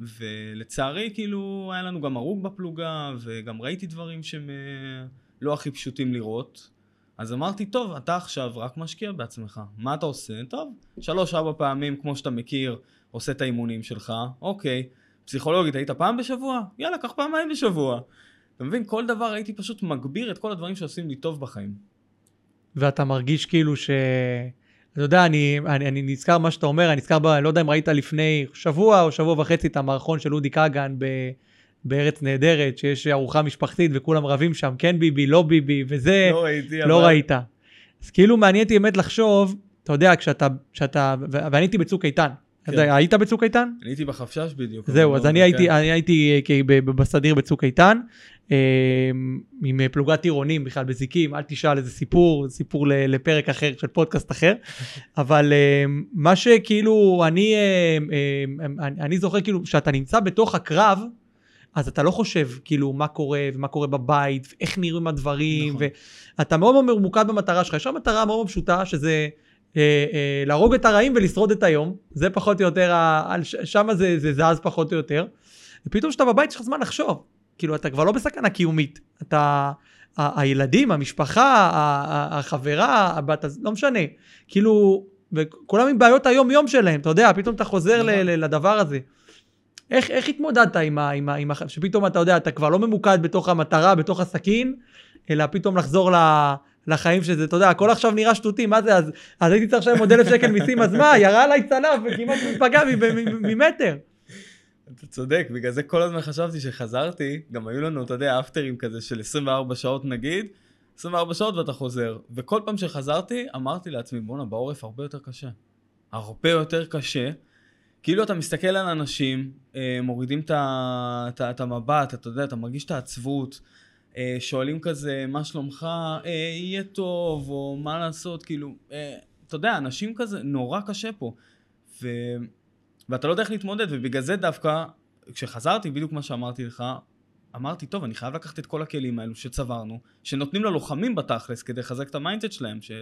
[SPEAKER 3] ולצערי, כאילו, היה לנו גם הרוג בפלוגה, וגם ראיתי דברים שהם אה, לא הכי פשוטים לראות. אז אמרתי, טוב, אתה עכשיו רק משקיע בעצמך. מה אתה עושה? טוב, שלוש-ארבע פעמים, כמו שאתה מכיר, עושה את האימונים שלך, אוקיי. פסיכולוגית, היית פעם בשבוע? יאללה, קח פעמיים בשבוע. אתה מבין? כל דבר הייתי פשוט מגביר את כל הדברים שעושים לי טוב בחיים.
[SPEAKER 2] ואתה מרגיש כאילו ש... אתה יודע, אני, אני, אני נזכר מה שאתה אומר, אני נזכר, ב, אני לא יודע אם ראית לפני שבוע או שבוע וחצי את המערכון של אודי כגן ב, בארץ נהדרת, שיש ארוחה משפחתית וכולם רבים שם, כן ביבי, לא ביבי, וזה...
[SPEAKER 3] לא ראיתי,
[SPEAKER 2] לא ראית. אז כאילו מעניין אותי באמת לחשוב, אתה יודע, כשאתה, כשאתה, ואני הייתי בצוק איתן,
[SPEAKER 3] כן.
[SPEAKER 2] היית בצוק איתן?
[SPEAKER 3] אני הייתי בחפשש בדיוק.
[SPEAKER 2] זהו,
[SPEAKER 3] אבל
[SPEAKER 2] אז
[SPEAKER 3] לא,
[SPEAKER 2] אני
[SPEAKER 3] כן.
[SPEAKER 2] הייתי, אני הייתי אה, בסדיר בצוק איתן, אה, עם אה, פלוגת טירונים בכלל בזיקים, אל תשאל איזה סיפור, סיפור לפרק אחר של פודקאסט אחר, אבל אה, מה שכאילו אני, אה, אני, אני זוכר כאילו שאתה נמצא בתוך הקרב, אז אתה לא חושב כאילו מה קורה ומה קורה בבית, ואיך נראים הדברים,
[SPEAKER 3] נכון.
[SPEAKER 2] ואתה מאוד מאוד ממוקד במטרה שלך, יש לך מטרה מאוד פשוטה שזה להרוג את הרעים ולשרוד את היום, זה פחות או יותר, ה- על ש- שמה זה, זה זז פחות או יותר, ופתאום כשאתה בבית יש לך זמן לחשוב, כאילו אתה כבר לא בסכנה קיומית, אתה, ה- הילדים, המשפחה, ה- החברה, הבת, לא משנה, כאילו, וכולם עם בעיות היום יום שלהם, אתה יודע, פתאום אתה חוזר ל-
[SPEAKER 3] נכון.
[SPEAKER 2] ל- לדבר הזה. איך, איך התמודדת עם ה... עם ה, עם ה שפתאום אתה יודע, אתה כבר לא ממוקד בתוך המטרה, בתוך הסכין, אלא פתאום לחזור ל, לחיים שזה, אתה יודע, הכל עכשיו נראה שטותי, מה זה, אז, אז הייתי צריך לשלם עוד אלף שקל מיסים, אז מה, ירה עליי צלף וכמעט פגע ממטר.
[SPEAKER 3] אתה צודק, בגלל זה כל הזמן חשבתי שחזרתי, גם היו לנו, אתה יודע, אפטרים כזה של 24 שעות נגיד, 24 שעות ואתה חוזר. וכל פעם שחזרתי, אמרתי לעצמי, בואנה, בעורף הרבה יותר קשה. הרבה יותר קשה. כאילו אתה מסתכל על אנשים, אה, מורידים את המבט, אתה יודע, אתה מרגיש את העצבות, שואלים כזה, מה שלומך, אה, יהיה טוב, או מה לעשות, כאילו, אה, אתה יודע, אנשים כזה, נורא קשה פה. ו... ואתה לא יודע איך להתמודד, ובגלל זה דווקא, כשחזרתי, בדיוק מה שאמרתי לך, אמרתי, טוב, אני חייב לקחת את כל הכלים האלו שצברנו, שנותנים ללוחמים בתכלס כדי לחזק את ה mindset שלהם, ש...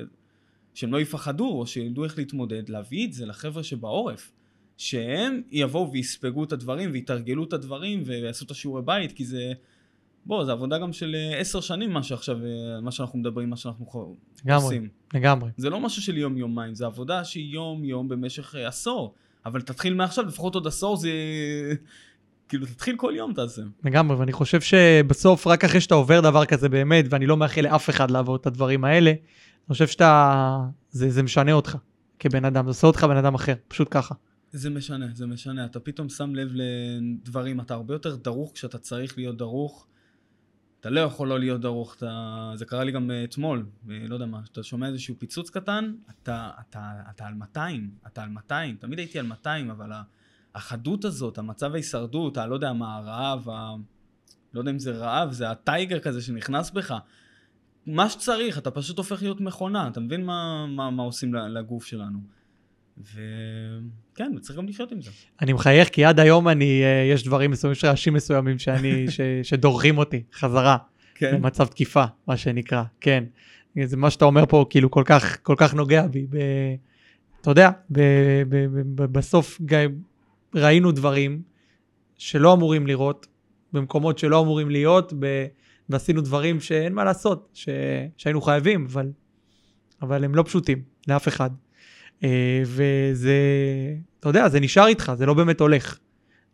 [SPEAKER 3] שהם לא יפחדו, או שידעו איך להתמודד, להביא את זה לחבר'ה שבעורף. שהם יבואו ויספגו את הדברים, ויתרגלו את הדברים, ויעשו את השיעורי בית, כי זה... בוא, זה עבודה גם של אה, עשר שנים, מה שעכשיו, אה, מה שאנחנו מדברים, מה שאנחנו
[SPEAKER 2] לגמרי,
[SPEAKER 3] עושים.
[SPEAKER 2] לגמרי.
[SPEAKER 3] זה לא משהו של יום-יומיים, זה עבודה שהיא יום-יום במשך אה, עשור. אבל תתחיל מעכשיו, לפחות עוד עשור זה... כאילו, תתחיל כל יום תעשה.
[SPEAKER 2] לגמרי, ואני חושב שבסוף, רק אחרי שאתה עובר דבר כזה באמת, ואני לא מאחל לאף אחד לעבור את הדברים האלה, אני חושב שאתה, זה, זה משנה אותך כבן אדם, זה עושה אותך בן אדם אחר, פשוט ככה.
[SPEAKER 3] זה משנה, זה משנה. אתה פתאום שם לב לדברים, אתה הרבה יותר דרוך כשאתה צריך להיות דרוך. אתה לא יכול לא להיות דרוך, אתה... זה קרה לי גם אה, אתמול, אה, לא יודע מה, אתה שומע איזשהו פיצוץ קטן, אתה, אתה, אתה על 200, אתה על 200, תמיד הייתי על 200, אבל החדות הזאת, המצב ההישרדות, הלא יודע מה, הרעב, ה... לא יודע אם זה רעב, זה הטייגר כזה שנכנס בך. מה שצריך, אתה פשוט הופך להיות מכונה, אתה מבין מה, מה, מה עושים לגוף שלנו. וכן, וצריך גם לחיות עם זה.
[SPEAKER 2] אני מחייך כי עד היום אני, אה, יש דברים מסוימים, יש רעשים מסוימים שאני, ש, שדורכים אותי חזרה,
[SPEAKER 3] כן.
[SPEAKER 2] במצב תקיפה, מה שנקרא, כן. זה מה שאתה אומר פה, כאילו, כל כך, כל כך נוגע בי. ב, אתה יודע, ב, ב, ב, ב, בסוף ראינו דברים שלא אמורים לראות, במקומות שלא אמורים להיות, ב, ועשינו דברים שאין מה לעשות, ש, שהיינו חייבים, אבל, אבל הם לא פשוטים לאף אחד. אה, וזה, אתה יודע, זה נשאר איתך, זה לא באמת הולך.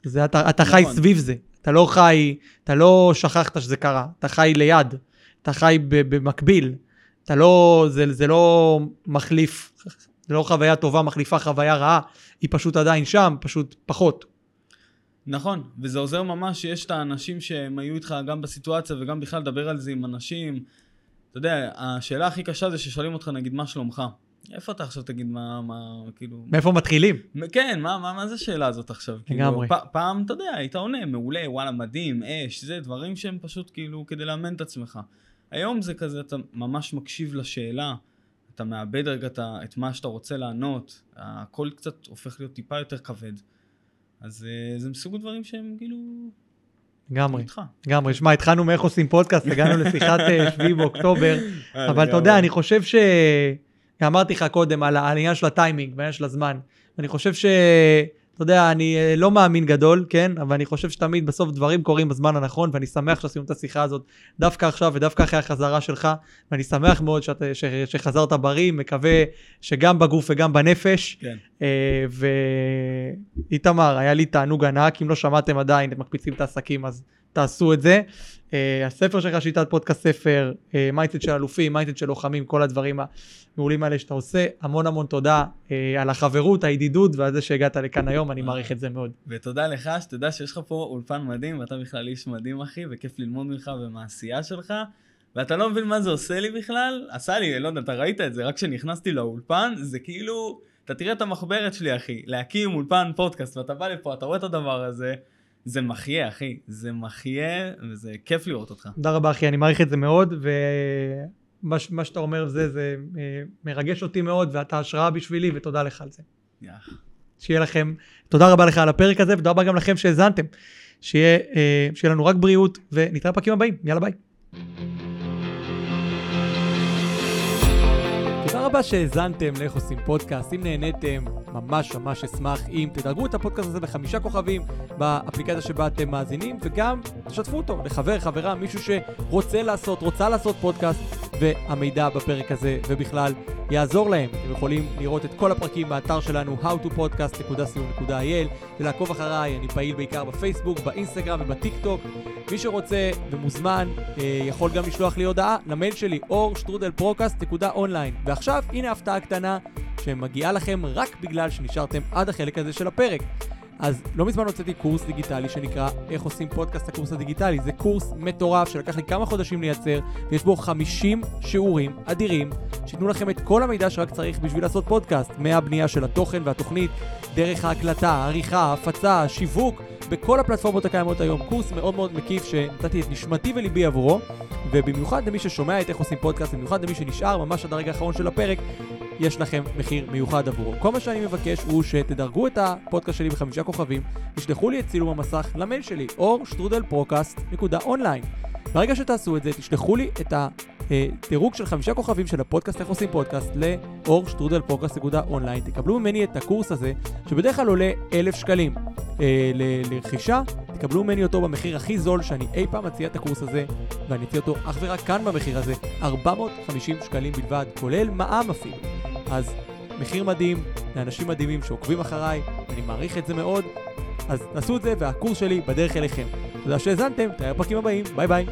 [SPEAKER 2] זה, אתה, אתה חי
[SPEAKER 3] נכון.
[SPEAKER 2] סביב זה, אתה לא חי, אתה לא שכחת שזה קרה, אתה חי ליד, אתה חי במקביל, אתה לא, זה, זה לא מחליף, זה לא חוויה טובה מחליפה חוויה רעה, היא פשוט עדיין שם, פשוט פחות.
[SPEAKER 3] נכון, וזה עוזר ממש שיש את האנשים שהם היו איתך גם בסיטואציה וגם בכלל לדבר על זה עם אנשים. אתה יודע, השאלה הכי קשה זה ששואלים אותך נגיד מה שלומך. איפה אתה עכשיו תגיד מה, מה, כאילו...
[SPEAKER 2] מאיפה מתחילים?
[SPEAKER 3] כן, מה, מה, מה זה השאלה הזאת עכשיו?
[SPEAKER 2] לגמרי.
[SPEAKER 3] כאילו, פ, פעם, אתה יודע, היית עונה, מעולה, וואלה, מדהים, אש, זה דברים שהם פשוט כאילו כדי לאמן את עצמך. היום זה כזה, אתה ממש מקשיב לשאלה, אתה מאבד רגע את מה שאתה רוצה לענות, הכל קצת הופך להיות טיפה יותר כבד. אז אה, זה מסוג הדברים שהם כאילו...
[SPEAKER 2] לגמרי. לגמרי. שמע, התחלנו מאיך עושים פודקאסט, הגענו לשיחת אה, 7 באוקטובר, אבל אתה יודע, אני חושב ש... אמרתי לך קודם על העניין של הטיימינג, בעניין של הזמן. אני חושב ש... אתה יודע, אני אה, לא מאמין גדול, כן? אבל אני חושב שתמיד בסוף דברים קורים בזמן הנכון, ואני שמח שעשינו את השיחה הזאת דווקא עכשיו ודווקא אחרי החזרה שלך, ואני שמח מאוד שאת, ש, שחזרת בריא, מקווה שגם בגוף וגם בנפש.
[SPEAKER 3] כן.
[SPEAKER 2] אה, ואיתמר, היה לי תענוג ענק, אם לא שמעתם עדיין, אתם מקפיצים את העסקים, אז תעשו את זה. אה, הספר שלך, שיטת פודקאסט ספר, mindset של אלופים, mindset של לוחמים, כל הדברים המעולים האלה שאתה עושה. המון המון תודה אה, על החברות, הידידות ועל זה שהגעת לכאן היום, אני מעריך את זה מאוד.
[SPEAKER 3] ותודה לך, שתדע שיש לך פה אולפן מדהים, ואתה בכלל איש מדהים, אחי, וכיף ללמוד ממך ומהעשייה שלך. ואתה לא מבין מה זה עושה לי בכלל, עשה לי, לא יודע, אתה ראית את זה, רק כשנכנסתי לאולפן, זה כאילו אתה תראה את המחברת שלי, אחי, להקים אולפן פודקאסט, ואתה בא לפה, אתה רואה את הדבר הזה, זה מחיה, אחי. זה מחיה, וזה כיף לראות אותך.
[SPEAKER 2] תודה רבה אחי, אני מעריך את זה מאוד, ומה שאתה אומר זה, זה אה, מרגש אותי מאוד, ואתה השראה בשבילי, ותודה לך על זה.
[SPEAKER 3] יח.
[SPEAKER 2] שיהיה לכם, תודה רבה לך על הפרק הזה, ותודה רבה גם לכם שהאזנתם. שיהיה, אה, שיהיה לנו רק בריאות, ונתראה בפרקים הבאים. יאללה ביי. תודה רבה שהאזנתם לאיך עושים פודקאסט. אם נהניתם, ממש ממש אשמח אם תדרגו את הפודקאסט הזה בחמישה כוכבים באפליקציה שבה אתם מאזינים, וגם תשתפו אותו לחבר, חברה, מישהו שרוצה לעשות, רוצה לעשות פודקאסט, והמידע בפרק הזה ובכלל יעזור להם. אתם יכולים לראות את כל הפרקים באתר שלנו howtopodcast.co.il ולעקוב אחריי, אני פעיל בעיקר בפייסבוק, באינסטגרם ובטיק טוק. מי שרוצה ומוזמן אה, יכול גם לשלוח לי הודעה למייל שלי אור.שטרודלפרוקאסט.אונליין. ועכשיו הנה הפתעה קטנה שמגיעה לכם רק בגלל שנשארתם עד החלק הזה של הפרק. אז לא מזמן הוצאתי קורס דיגיטלי שנקרא איך עושים פודקאסט הקורס הדיגיטלי. זה קורס מטורף שלקח לי כמה חודשים לייצר, ויש בו 50 שיעורים אדירים שייתנו לכם את כל המידע שרק צריך בשביל לעשות פודקאסט, מהבנייה של התוכן והתוכנית, דרך ההקלטה, העריכה, הפצה, שיווק, בכל הפלטפורמות הקיימות היום. קורס מאוד מאוד מקיף שנתתי את נשמתי וליבי עבורו, ובמיוחד למי ששומע את איך עושים פודקאסט, במיוחד למי שנשאר ממש עד הרגע האחרון של הפרק, יש לכם מחיר מיוחד עבורו. כל מה שאני מבקש הוא שתדרגו את הפודקאסט שלי בחמישה כוכבים, תשלחו לי את צילום המסך למייל שלי, אור.שטרודלפרוקאסט.אונליין. ברגע שתעשו את זה, תשלחו לי את הדירוג של חמישה כוכבים של הפודקאסט איך עושים פודקאסט לאור.שטרודלפרוקאסט.אונליין. תקבלו ממני את הקורס הזה, שבדרך כלל עולה אלף שקלים אה, לרכישה. תקבלו ממני אותו במחיר הכי זול שאני אי פעם מציע את הקורס הזה, ואני אציע אותו אך ורק כאן במחיר הזה, 450 שקלים בלבד, כולל מע"מ אפילו. אז מחיר מדהים לאנשים מדהימים שעוקבים אחריי, אני מעריך את זה מאוד, אז תעשו את זה והקורס שלי בדרך אליכם. תודה שהאזנתם, תראה בפרקים הבאים, ביי ביי.